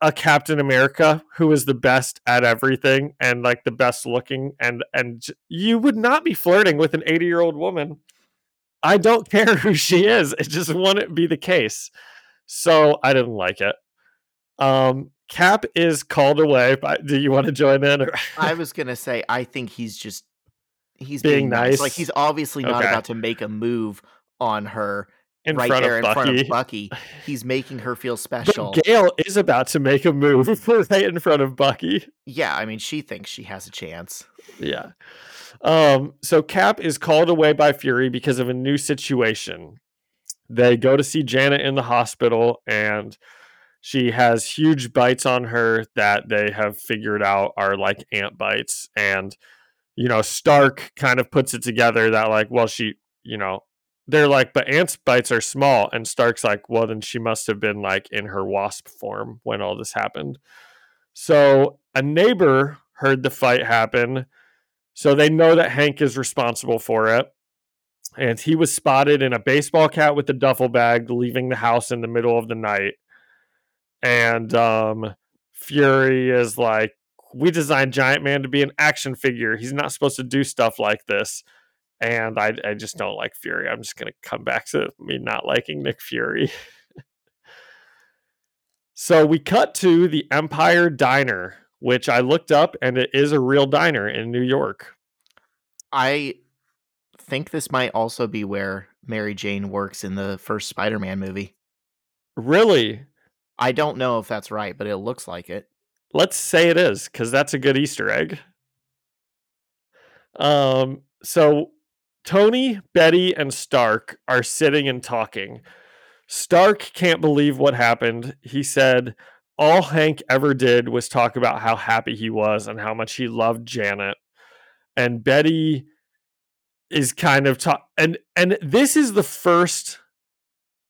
a- Captain America who is the best at everything and like the best looking and and you would not be flirting with an 80 year old woman. I don't care who she is. It just wouldn't be the case. So I didn't like it. Um Cap is called away. Do you want to join in? Or I was gonna say I think he's just he's Being being, nice. Like he's obviously not Okay. about to make a move on her in right front there of in front Bucky. of Bucky. He's making her feel But special. Gail is about to make a move right in front of Bucky. yeah, I mean she thinks she has a chance. Yeah. Um, so Cap is called away by Fury because of a new situation. They go to see Janet in the hospital and she has huge bites on her that they have figured out are like ant bites. And, you know, Stark kind of puts it together that, like, well, she, you know, they're like, but ants bites are small. And Stark's like, well, then she must have been like in her wasp form when all this happened. So a neighbor heard the fight happen. So they know that Hank is responsible for it. And he was spotted in a baseball cap with a duffel bag leaving the house in the middle of the night. And um, Fury is like, We designed Giant Man to be an action figure. He's not supposed to do stuff like this. And I, I just don't like Fury. I'm just going to come back to me not liking Nick Fury. so we cut to the Empire Diner, which I looked up and it is a real diner in New York. I think this might also be where Mary Jane works in the first Spider-Man movie. Really? I don't know if that's right, but it looks like it. Let's say it is because that's a good Easter egg. Um, so Tony, Betty, and Stark are sitting and talking. Stark can't believe what happened. He said all Hank ever did was talk about how happy he was and how much he loved Janet. And Betty is kind of talk and and this is the first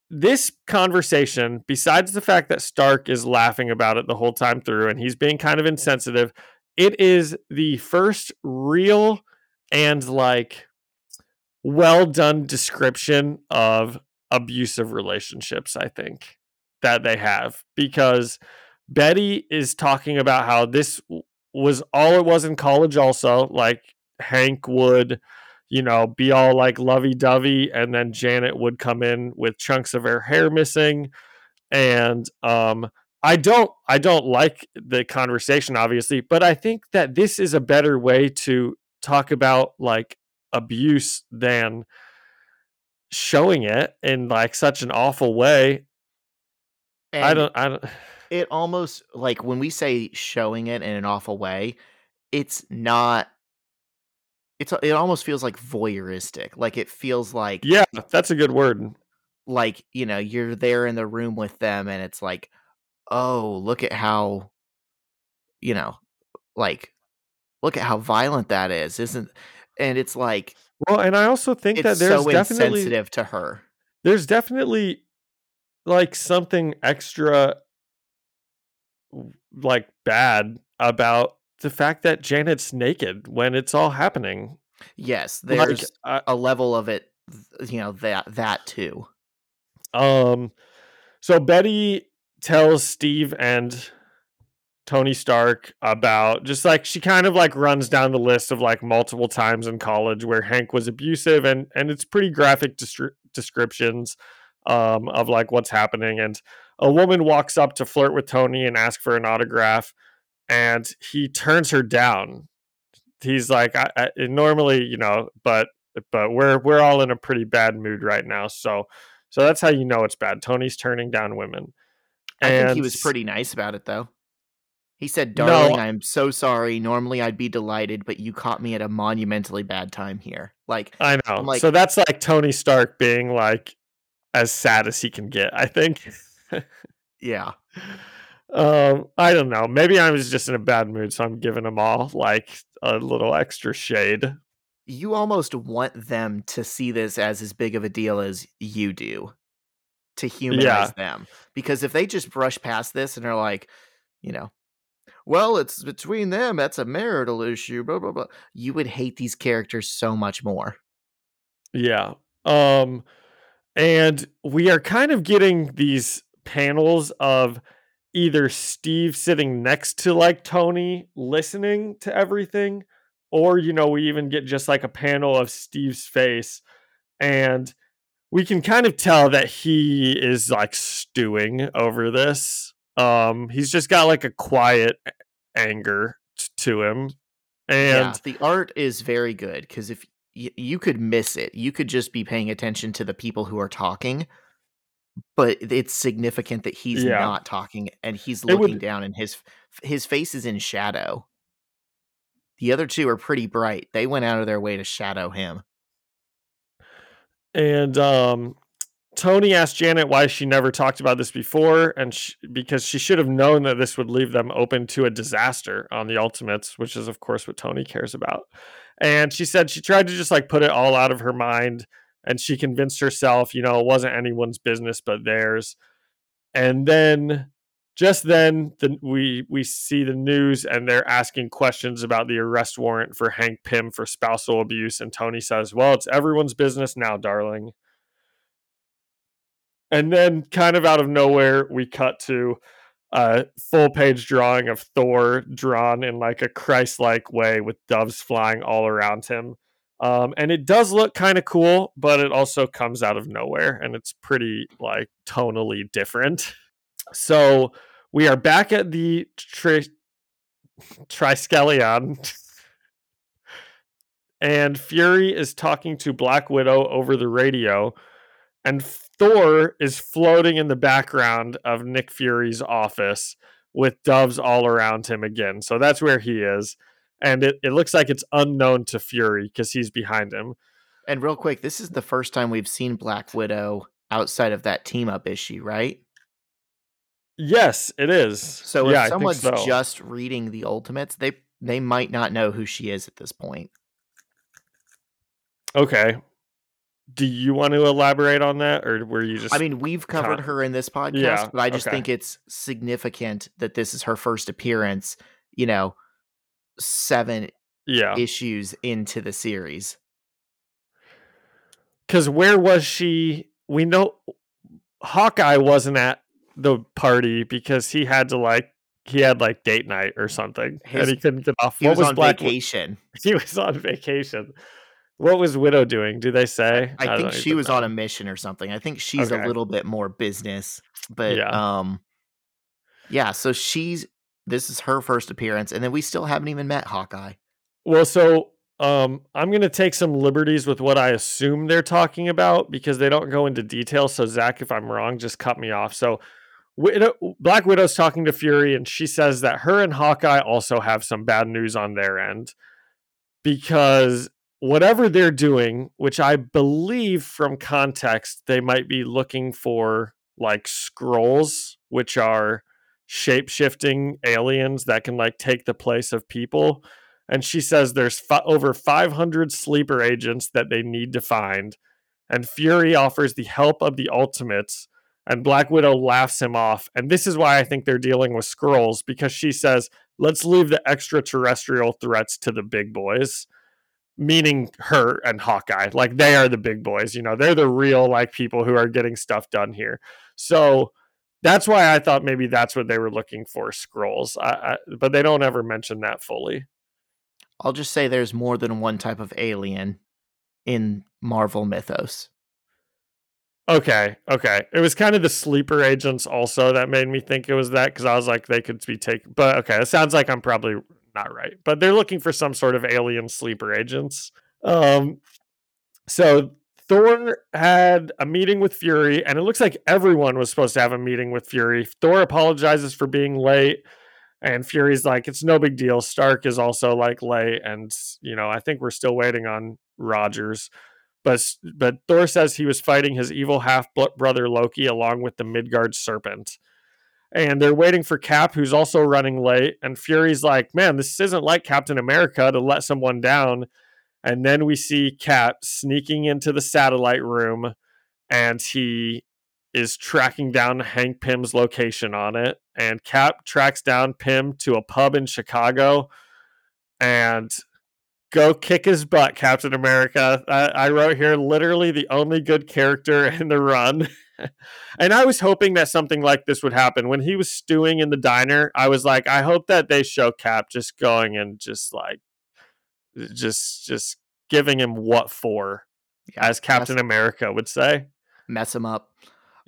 this conversation, besides the fact that Stark is laughing about it the whole time through and he's being kind of insensitive, it is the first real and like well done description of abusive relationships, I think, that they have. Because Betty is talking about how this was all it was in college, also. Like Hank would you know, be all like lovey dovey, and then Janet would come in with chunks of her hair missing. And um, I don't, I don't like the conversation, obviously, but I think that this is a better way to talk about like abuse than showing it in like such an awful way. And I don't, I don't. it almost like when we say showing it in an awful way, it's not it's it almost feels like voyeuristic. Like it feels like Yeah, that's a good word. like, you know, you're there in the room with them and it's like, "Oh, look at how you know, like look at how violent that is." Isn't and it's like Well, and I also think that there's so definitely insensitive to her. there's definitely like something extra like bad about the fact that Janet's naked when it's all happening. Yes, Like, there's uh, a level of it you know, that that too. um so Betty tells Steve and Tony Stark about just like she kind of like runs down the list of like multiple times in college where Hank was abusive and and it's pretty graphic destri- descriptions um of like what's happening and a woman walks up to flirt with Tony and ask for an autograph and he turns her down. He's like I, I normally, you know, but but we're we're all in a pretty bad mood right now. So so that's how you know it's bad. Tony's turning down women. I And think he was pretty nice about it though. He said, No. "Darling, I'm so sorry. Normally I'd be delighted, but you caught me at a monumentally bad time here." Like, I know. Like- so that's like Tony Stark being like as sad as he can get, I think. yeah. um, I don't know. Maybe I was just in a bad mood, so I'm giving them all like a little extra shade. You almost want them to see this as as big of a deal as you do to humanize them. Because if they just brush past this and are like, you know, well, it's between them, that's a marital issue, blah blah blah. You would hate these characters so much more. Yeah. Um and we are kind of getting these panels of either Steve sitting next to like Tony listening to everything or you know we even get just like a panel of Steve's face and we can kind of tell that he is like stewing over this. Um he's just got like a quiet anger t- to him. And yeah, the art is very good because if y- you could miss it, you could just be paying attention to the people who are talking, but it's significant that he's Yeah. not talking and he's It would- looking down, and his his face is in shadow. The other two are pretty bright. They went out of their way to shadow him. And um, Tony asked Janet why she never talked about this before, and sh- because she should have known that this would leave them open to a disaster on the Ultimates, which is, of course, what Tony cares about. And she said she tried to just like put it all out of her mind, and she convinced herself, you know, it wasn't anyone's business but theirs. And then, just then, the, we we see the news, and they're asking questions about the arrest warrant for Hank Pym for spousal abuse, and Tony says, "Well, it's everyone's business now, darling." And then, kind of out of nowhere, we cut to a full page drawing of Thor drawn in like a Christ like way with doves flying all around him. Um, and it does look kind of cool, but it also comes out of nowhere and it's pretty like tonally different. So we are back at the tri- Triskelion. and Fury is talking to Black Widow over the radio, and Thor is floating in the background of Nick Fury's office with doves all around him again. So that's where he is. And it, it looks like it's unknown to Fury because he's behind him. And real quick, this is the first time we've seen Black Widow outside of that team up issue, right? Yes, it is. So yeah, if someone's so. just reading the Ultimates, they they might not know who she is at this point. okay. Do you want to elaborate on that, or were you just? I mean, we've covered her in this podcast, Yeah, but I just okay. think it's significant that this is her first appearance, you know, seven yeah, issues into the series. because where was she? We know Hawkeye wasn't at the party because he had to like he had like date night or something, His- and he couldn't get off. He what was, on Black vacation. He was on vacation. What was Widow doing? Do they say? I don't think she was know. on a mission or something. I think she's Okay. a little bit more business, but Yeah. um yeah, so she's this is her first appearance and then we still haven't even met Hawkeye. Well, so um, I'm going to take some liberties with what I assume they're talking about because they don't go into detail. So, Zach, if I'm wrong, just cut me off. So, Widow, Black Widow's talking to Fury, and she says that her and Hawkeye also have some bad news on their end because whatever they're doing, which I believe from context, they might be looking for like Skrulls, which are shape shifting aliens that can like take the place of people. And she says there's fi- over 500 sleeper agents that they need to find and fury offers the help of the ultimates and black widow laughs him off. And this is why i think they're dealing with Skrulls because she says let's leave the extraterrestrial threats to the big boys meaning her and hawkeye like they are the big boys you know they're the real like people who are getting stuff done here so that's why i thought maybe that's what they were looking for Skrulls I, I, but they don't ever mention that fully I'll just say there's more than one type of alien in Marvel mythos. Okay, okay. It was kind of the sleeper agents also that made me think it was that because I was like they could be taken. But okay, it sounds like I'm probably not right. But they're looking for some sort of alien sleeper agents. Um, so Thor had a meeting with Fury, and it looks like everyone was supposed to have a meeting with Fury. Thor apologizes for being late, and Fury's like, "It's no big deal." Stark is also like late, and you know, I think we're still waiting on Rogers. But but Thor says he was fighting his evil half brother Loki along with the Midgard serpent. And they're waiting for Cap, who's also running late. And Fury's like, man, this isn't like Captain America to let someone down. And then we see Cap sneaking into the satellite room and he is tracking down Hank Pym's location on it. And Cap tracks down Pym to a pub in Chicago and go kick his butt, Captain America. I, I wrote here literally the only good character in the run. and I was hoping that something like this would happen. When he was stewing in the diner, I was like, I hope that they show Cap just going and just like just just giving him what for, yeah, as Captain America would say. Mess him up.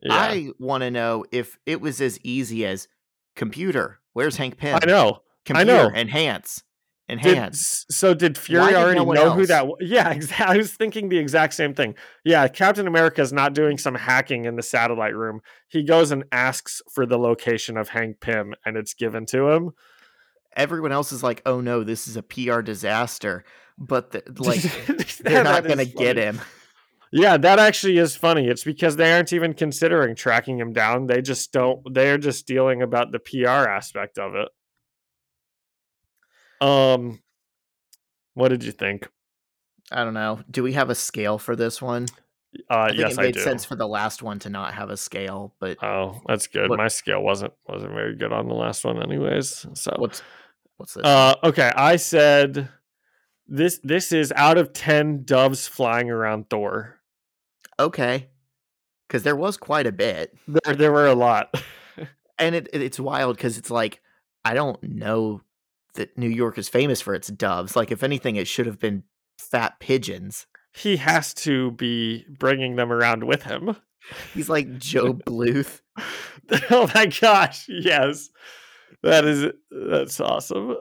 Yeah. I want to know if it was as easy as computer. Where's Hank Pym? I know. Computer, I know. Enhance. Enhance. Did, so did Fury already no know else? who that was? Yeah, exactly. I was thinking the exact same thing. Yeah, Captain America is not doing some hacking in the satellite room. He goes and asks for the location of Hank Pym and it's given to him everyone else is like, "Oh no, this is a PR disaster," but the, like they're not going to get him. Yeah, that actually is funny. It's because they aren't even considering tracking him down. They just don't. They're just dealing about the PR aspect of it. Um, what did you think? I don't know. Do we have a scale for this one? Uh, yes, it made I sense for the last one to not have a scale, but oh, that's good. What, My scale wasn't wasn't very good on the last one, anyways. So what's what's this? Uh, okay, I said this this is out of ten doves flying around Thor. Okay, because there was quite a bit. There there were a lot, and it, it it's wild because it's like I don't know that New York is famous for its doves. Like if anything, it should have been fat pigeons he has to be bringing them around with him. He's like Joe Bluth. oh my gosh, yes. That is that's awesome.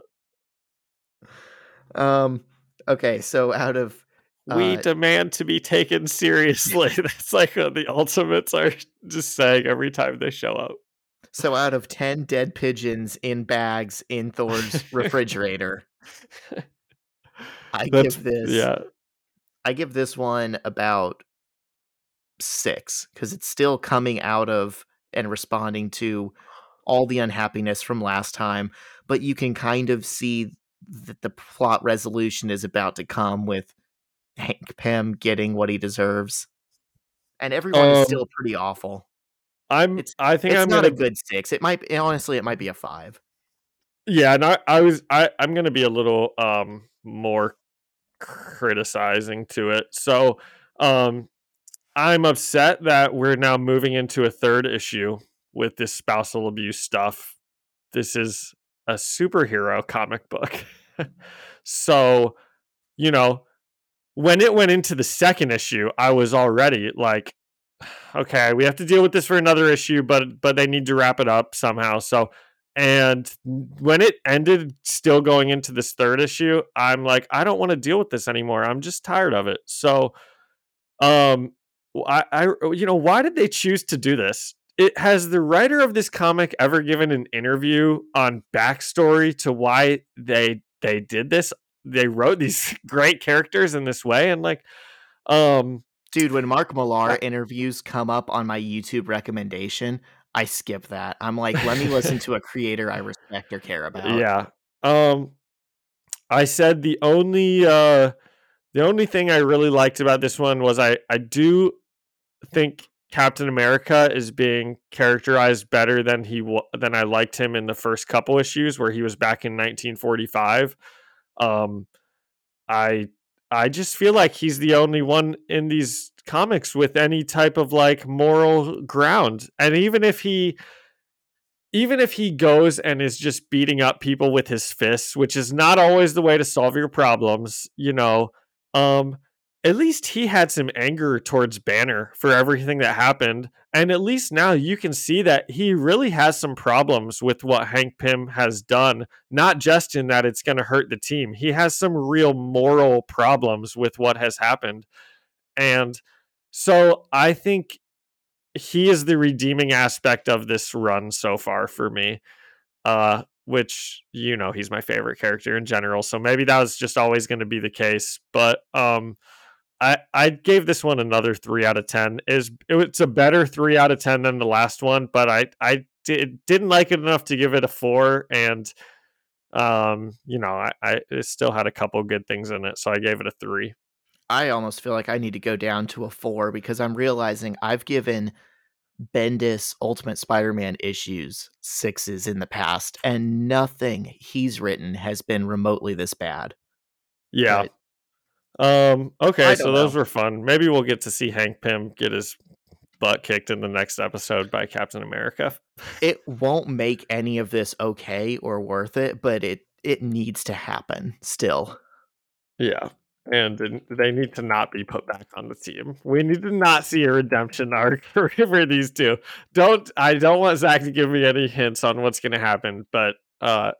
Um okay, so out of uh, we demand to be taken seriously. that's like what the ultimates are just saying every time they show up. So out of 10 dead pigeons in bags in Thor's refrigerator, I that's, give this yeah. I give this one about six because it's still coming out of and responding to all the unhappiness from last time, but you can kind of see that the plot resolution is about to come with Hank Pym getting what he deserves, and everyone um, is still pretty awful. I'm. It's, I think it's I'm not gonna... a good six. It might honestly, it might be a five. Yeah, and I, I was. I, I'm going to be a little um more criticizing to it. So um I'm upset that we're now moving into a third issue with this spousal abuse stuff. This is a superhero comic book. so, you know, when it went into the second issue, I was already like, okay, we have to deal with this for another issue, but but they need to wrap it up somehow. So and when it ended, still going into this third issue, I'm like, I don't want to deal with this anymore. I'm just tired of it. So, um, I, I, you know, why did they choose to do this? It has the writer of this comic ever given an interview on backstory to why they they did this? They wrote these great characters in this way, and like, um, dude, when Mark Millar interviews come up on my YouTube recommendation, I skip that. I'm like, let me listen to a creator I respect or care about. Yeah. Um I said the only uh the only thing I really liked about this one was I I do think Captain America is being characterized better than he than I liked him in the first couple issues where he was back in 1945. Um I I just feel like he's the only one in these comics with any type of like moral ground. And even if he even if he goes and is just beating up people with his fists, which is not always the way to solve your problems, you know, um at least he had some anger towards Banner for everything that happened. And at least now you can see that he really has some problems with what Hank Pym has done, not just in that it's going to hurt the team. He has some real moral problems with what has happened And so I think he is the redeeming aspect of this run so far for me. Uh, which you know he's my favorite character in general. So maybe that was just always going to be the case. But um, I I gave this one another three out of ten. Is it's a better three out of ten than the last one, but I I did, didn't like it enough to give it a four, and um, you know I I it still had a couple good things in it, so I gave it a three. I almost feel like I need to go down to a four because I'm realizing I've given Bendis Ultimate Spider-Man issues sixes in the past, and nothing he's written has been remotely this bad. Yeah. But Um. Okay. So don't those were fun. Maybe we'll get to see Hank Pym get his butt kicked in the next episode by Captain America. it won't make any of this okay or worth it, but it it needs to happen still. Yeah. And they need to not be put back on the team. We need to not see a redemption arc for, for these two. Don't I don't want Zach to give me any hints on what's gonna happen, but uh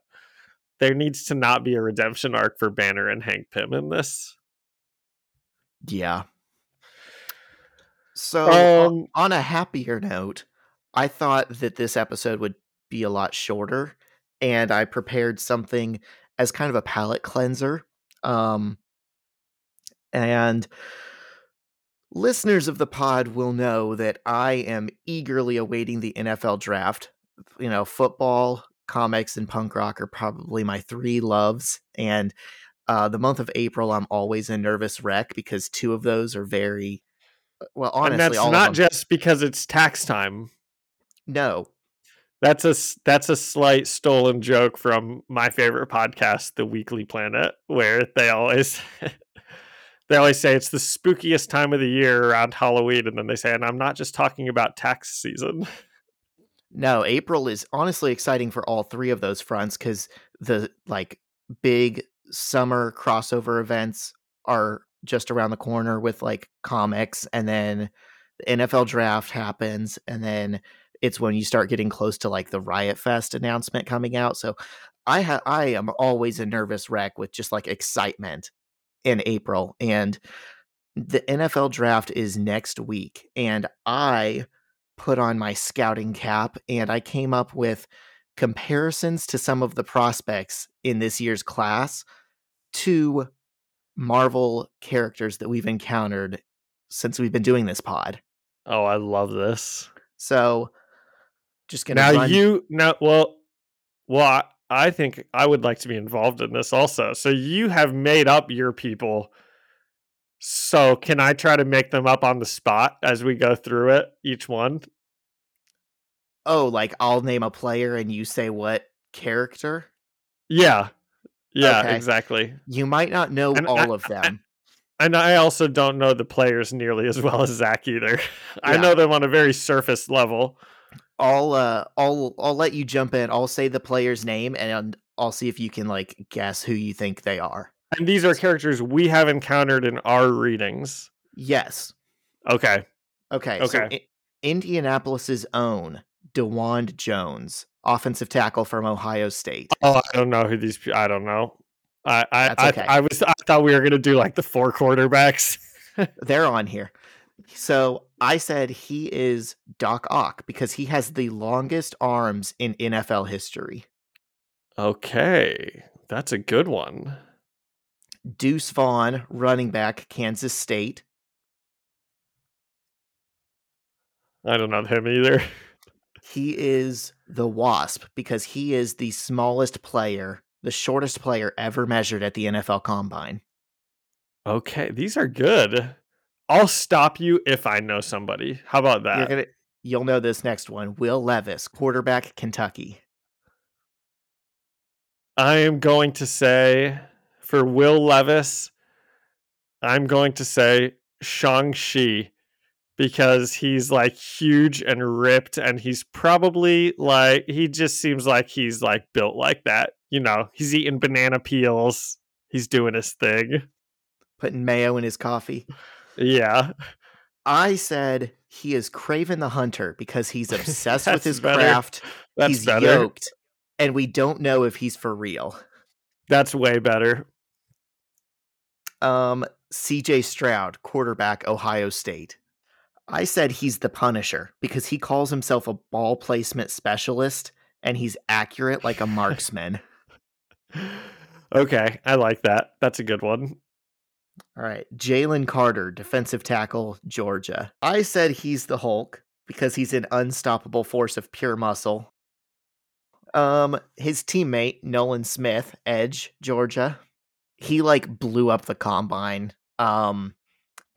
there needs to not be a redemption arc for Banner and Hank Pym in this. Yeah. So Um on a happier note, I thought that this episode would be a lot shorter, and I prepared something as kind of a palate cleanser. Um, and listeners of the pod will know that I am eagerly awaiting the NFL draft. You know, football, comics, and punk rock are probably my three loves. And uh, the month of April, I'm always a nervous wreck because two of those are very well. Honestly, and that's not just because it's tax time. no, That's a that's a slight stolen joke from my favorite podcast, The Weekly Planet, where they always they always say it's the spookiest time of the year around Halloween, and then they say, and I'm not just talking about tax season. no. April is honestly exciting for all three of those fronts because the like big summer crossover events are just around the corner with like comics, and then the NFL draft happens, and then it's when you start getting close to like the Riot Fest announcement coming out. So I ha- I am always a nervous wreck with just like excitement in April and the NFL draft is next week and I put on my scouting cap and I came up with comparisons to some of the prospects in this year's class to Marvel characters that we've encountered since we've been doing this pod. Oh, I love this. So just gonna Now run- you now well, well, I, I think I would like to be involved in this also. So you have made up your people. So can I try to make them up on the spot as we go through it, each one? oh like I'll name a player and you say what character. Yeah. Yeah, Okay. exactly. You might not know And all I- of them. And I also don't know the players nearly as well as Zach either. I know them on a very surface level. I'll uh I'll I'll let you jump in. I'll say the player's name and I'll see if you can like guess who you think they are. And these are characters we have encountered in our readings. Yes. Okay. Okay. So Okay. I- Indianapolis's own Dawand Jones, offensive tackle from Ohio State. Oh, I don't know who these. I don't know. I I That's I. I was I thought we were gonna do like the four quarterbacks. They're on here. So I said he is Doc Ock because he has the longest arms in NFL history. Okay, that's a good one. Deuce Vaughn, running back, Kansas State. I don't know him either. He is the Wasp because he is the smallest player, the shortest player ever measured at the NFL Combine. Okay, these are good. I'll stop you if I know somebody. How about You're that? gonna, you'll know this next one. Will Levis, quarterback, Kentucky. I am going to say for Will Levis, I'm going to say Shang-Chi because he's like huge and ripped and he's probably like he just seems like he's like built like that. You know, he's eating banana peels. He's doing his thing. Putting mayo in his coffee. Yeah. I said he is Kraven the Hunter because he's obsessed with his better. craft. That's he's better. yoked, and we don't know if he's for real. That's way better. Um, CJ Stroud, quarterback, Ohio State. I said he's the Punisher because he calls himself a ball placement specialist and he's accurate like a marksman. okay, I like that. That's a good one. All right. Jalen Carter, defensive tackle, Georgia. I said he's the Hulk because he's an unstoppable force of pure muscle. Um, his teammate, Nolan Smith, Edge, Georgia. He like blew up the combine. Um,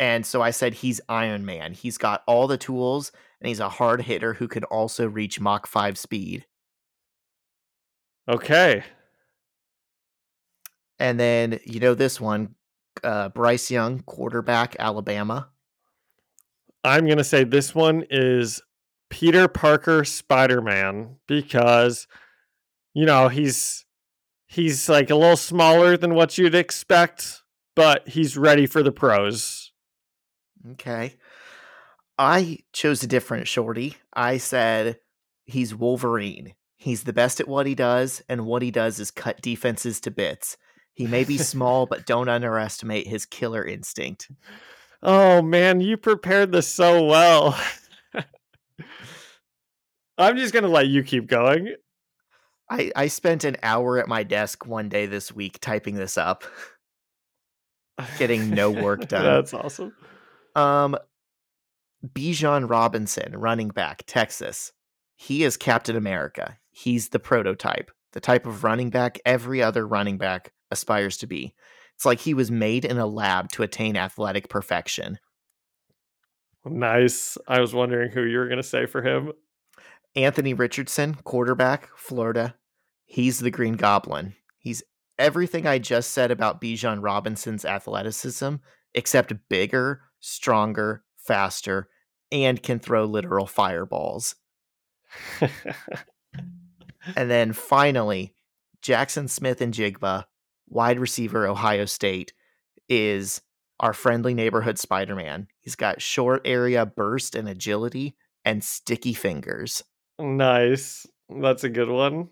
and so I said he's Iron Man. He's got all the tools and he's a hard hitter who can also reach Mach 5 speed. Okay. And then, you know, this one, uh, Bryce Young, quarterback, Alabama. I'm going to say this one is Peter Parker Spider Man because, you know, he's he's like a little smaller than what you'd expect, but he's ready for the pros. Okay. I chose a different shorty. I said he's Wolverine. He's the best at what he does, and what he does is cut defenses to bits. He may be small, but don't underestimate his killer instinct. Oh man, you prepared this so well. I'm just gonna let you keep going. I, I spent an hour at my desk one day this week typing this up, getting no work done. That's awesome. Um, Bijan Robinson, running back, Texas. He is Captain America. He's the prototype, the type of running back every other running back aspires to be. It's like he was made in a lab to attain athletic perfection. Nice. I was wondering who you were going to say for him. Anthony Richardson, quarterback, Florida. He's the Green Goblin. He's everything I just said about Bijan Robinson's athleticism, except bigger, stronger, faster, and can throw literal fireballs. and then finally, Jackson Smith-Njigba, wide receiver, Ohio State, is our friendly neighborhood Spider Man. He's got short area burst and agility and sticky fingers. Nice. That's a good one.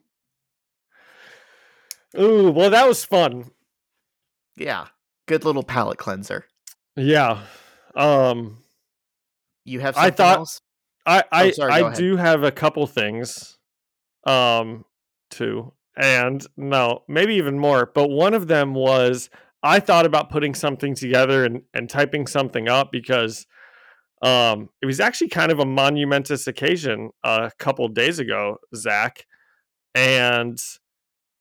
Ooh, well, that was fun. Yeah. Good little palate cleanser. Yeah. Um you have I thought else? I I, oh, sorry, I do have a couple things um too. And no, maybe even more, but one of them was I thought about putting something together and, and typing something up because um, it was actually kind of a monumentous occasion a couple days ago, Zach. And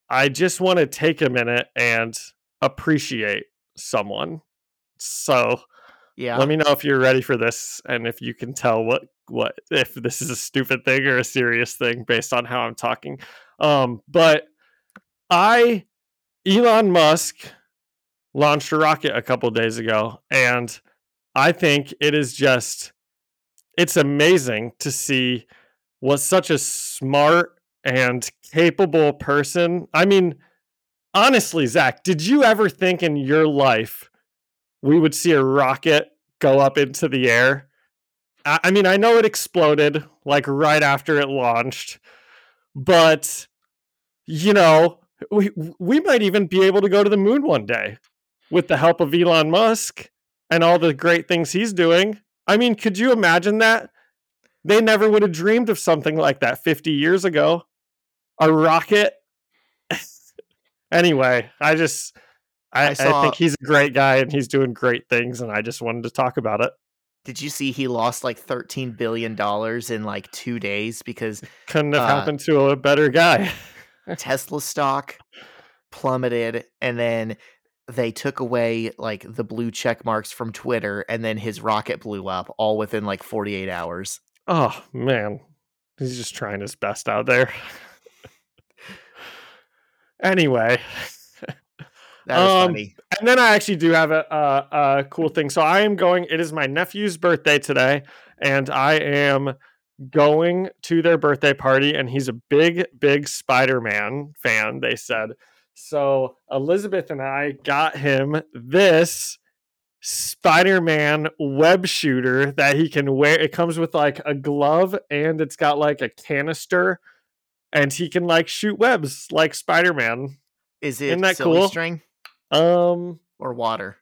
I just want to take a minute and appreciate someone. So, yeah. Let me know if you're ready for this and if you can tell what what if this is a stupid thing or a serious thing based on how I'm talking. Um, but I Elon Musk launched a rocket a couple days ago and I think it is just it's amazing to see what such a smart and capable person. I mean, honestly, Zach, did you ever think in your life we would see a rocket go up into the air? I, I mean, I know it exploded like right after it launched, but you know, we we might even be able to go to the moon one day with the help of Elon Musk and all the great things he's doing. I mean, could you imagine that? They never would have dreamed of something like that 50 years ago. A rocket. anyway, I just I, I, saw, I, think he's a great guy and he's doing great things, and I just wanted to talk about it. Did you see he lost like thirteen billion dollars in like two days because couldn't have uh, happened to a better guy? Tesla stock plummeted, and then they took away like the blue check marks from Twitter, and then his rocket blew up all within like 48 hours. Oh man, he's just trying his best out there. anyway, that is um, funny. And then I actually do have a, a, a cool thing. So I am going. It is my nephew's birthday today, and I am going to their birthday party, and he's a big, big Spider Man fan. They said so Elizabeth and I got him this Spider-Man web shooter that he can wear. It comes with like a glove and it's got like a canister and he can like shoot webs like Spider-Man. Is it Isn't that cool? string? Um or water?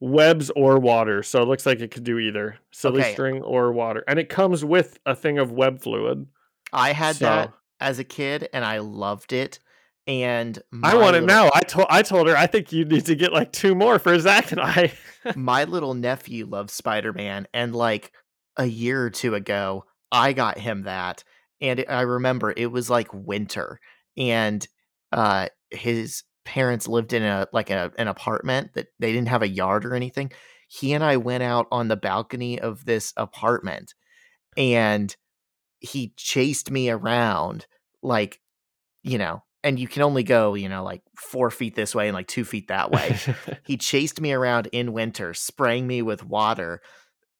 webs or water. So it looks like it could do either silly Okay. string or water. And it comes with a thing of web fluid. I had that as a kid and I loved it. And I want it now. I told I told her I think you need to get like two more for Zach and I. my little nephew loves Spider Man, and like a year or two ago, I got him that, and I remember it was like winter, and uh, his parents lived in a like a, an apartment that they didn't have a yard or anything. He and I went out on the balcony of this apartment, and he chased me around like, you know. And you can only go, you know, like four feet this way and like two feet that way. He chased me around in winter, spraying me with water, oh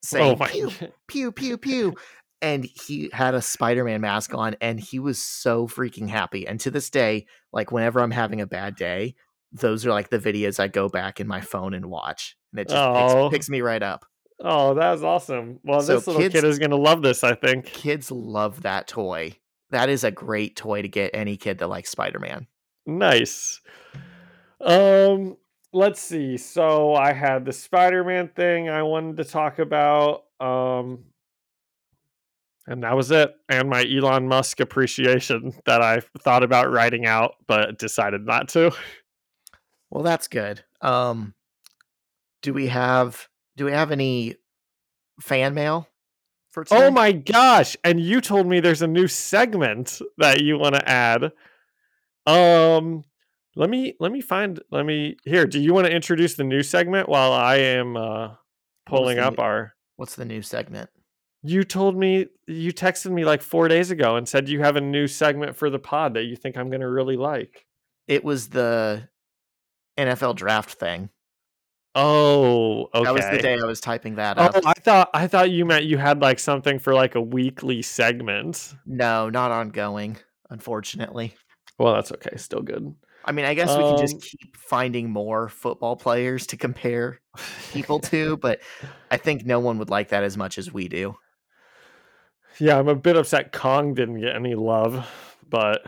saying oh pew, pew, pew, pew. And he had a Spider Man mask on, and he was so freaking happy. And to this day, like whenever I'm having a bad day, those are like the videos I go back in my phone and watch, and it just Oh. picks, picks me right up. Oh, that was awesome. Well, So this little kids- kid is gonna love this, I think. Kids love that toy. That is a great toy to get any kid that likes Spider Man. Nice. Um, let's see. So I had the Spider-Man thing I wanted to talk about. Um, and that was it. And my Elon Musk appreciation that I thought about writing out, but decided not to. Well, that's good. Um, do we have do we have any fan mail for today? Oh my gosh! And you told me there's a new segment that you want to add. Um, let me let me find. Let me here. Do you want to introduce the new segment while I am uh, pulling up new- our? What's the new segment? You told me you texted me like four days ago and said you have a new segment for the pod that you think I'm gonna really like. It was the NFL draft thing. Oh, okay. That was the day I was typing that Oh, up. I thought I thought you meant you had like something for like a weekly segment. No, not ongoing, unfortunately. Well, that's okay. Still good. I mean, I guess we can just Um, keep finding more football players to compare people to, but I think no one would like that as much as we do. Yeah, I'm a bit upset Kong didn't get any love, but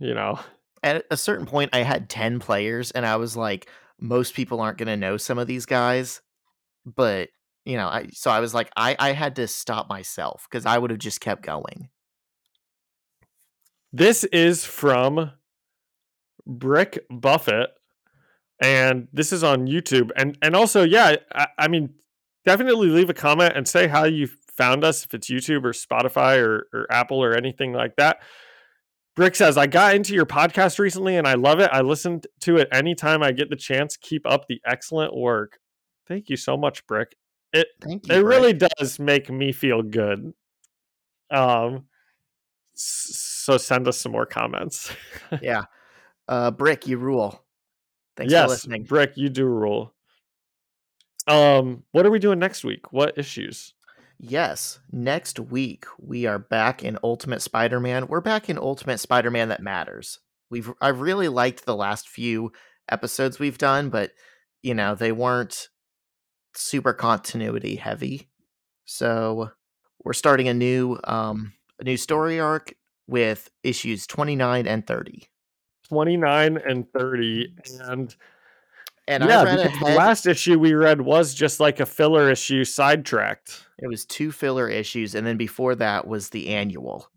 you know, At a certain point, I had 10 players, and I was like, most people aren't going to know some of these guys. But, you know, I, so I was like, I, I had to stop myself because I would have just kept going. this is from Brick Buffett, and this is on YouTube. And and also, yeah, I, I mean, definitely leave a comment and say how you found us if it's YouTube or Spotify or, or Apple or anything like that. Brick says, I got into your podcast recently and I love it. I listen to it anytime I get the chance. Keep up the excellent work. Thank you so much, Brick. Thank you. it Brett. really does make me feel good. Um, so send us some more comments. yeah. Uh, Brick, you rule. Thanks yes, for listening. Brick, you do rule. Um, what are we doing next week? What issues? Yes, next week we are back in Ultimate Spider-Man. We're back in Ultimate Spider-Man that matters. We've I've really liked the last few episodes we've done, but you know, they weren't super continuity heavy. So, we're starting a new um a new story arc with issues 29 and 30. 29 and 30 and And yeah I read because the last issue we read was just like a filler issue sidetracked. It was two filler issues and then before that was the annual.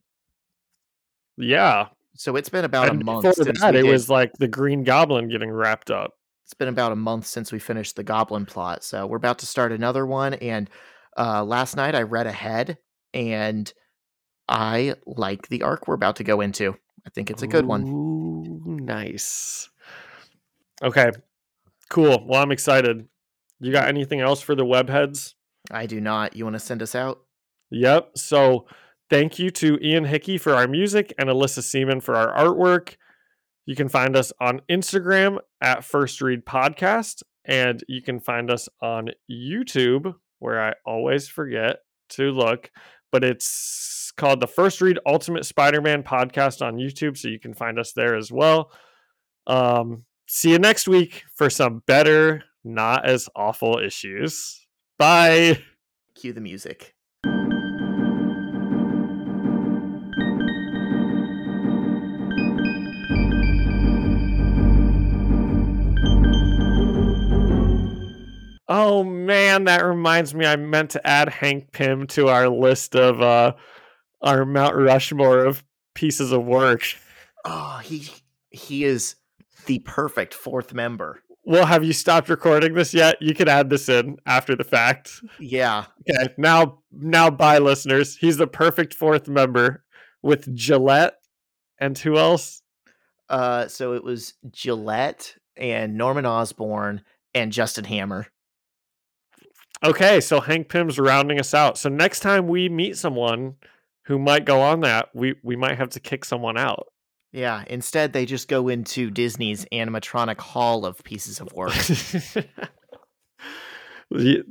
yeah. So it's been about and a month before since that it did- was like the green goblin getting wrapped up. It's been about a month since we finished the goblin plot so we're about to start another one and uh last night i read ahead and i like the arc we're about to go into. I think it's a good one. Ooh, nice. Okay cool well i'm excited you got anything else for the webheads i do not you want to send us out Yep. So thank you to Ian Hickey for our music and Alyssa Seaman for our artwork. You can find us on Instagram at First Read Podcast, and you can find us on YouTube, where I always forget to look, but it's called the First Read Ultimate Spider-Man Podcast on YouTube, so you can find us there as well. Um, see you next week for some better, not as awful issues. Bye. cue the music Oh man, that reminds me. I meant to add Hank Pym to our list of uh, our Mount Rushmore of pieces of work. Oh, he he is the perfect fourth member. Well, have you stopped recording this yet? You can add this in after the fact. Yeah. Okay. Now, now, bye, listeners. He's the perfect fourth member with Gillette and who else? Uh, so it was Gillette and Norman Osborn and Justin Hammer. Okay, so Hank Pym's rounding us out. So next time we meet someone who might go on that, we we might have to kick someone out. Yeah. Instead, they just go into Disney's animatronic hall of pieces of work.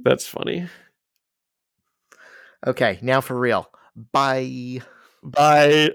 That's funny. okay, now for real. Bye. Bye.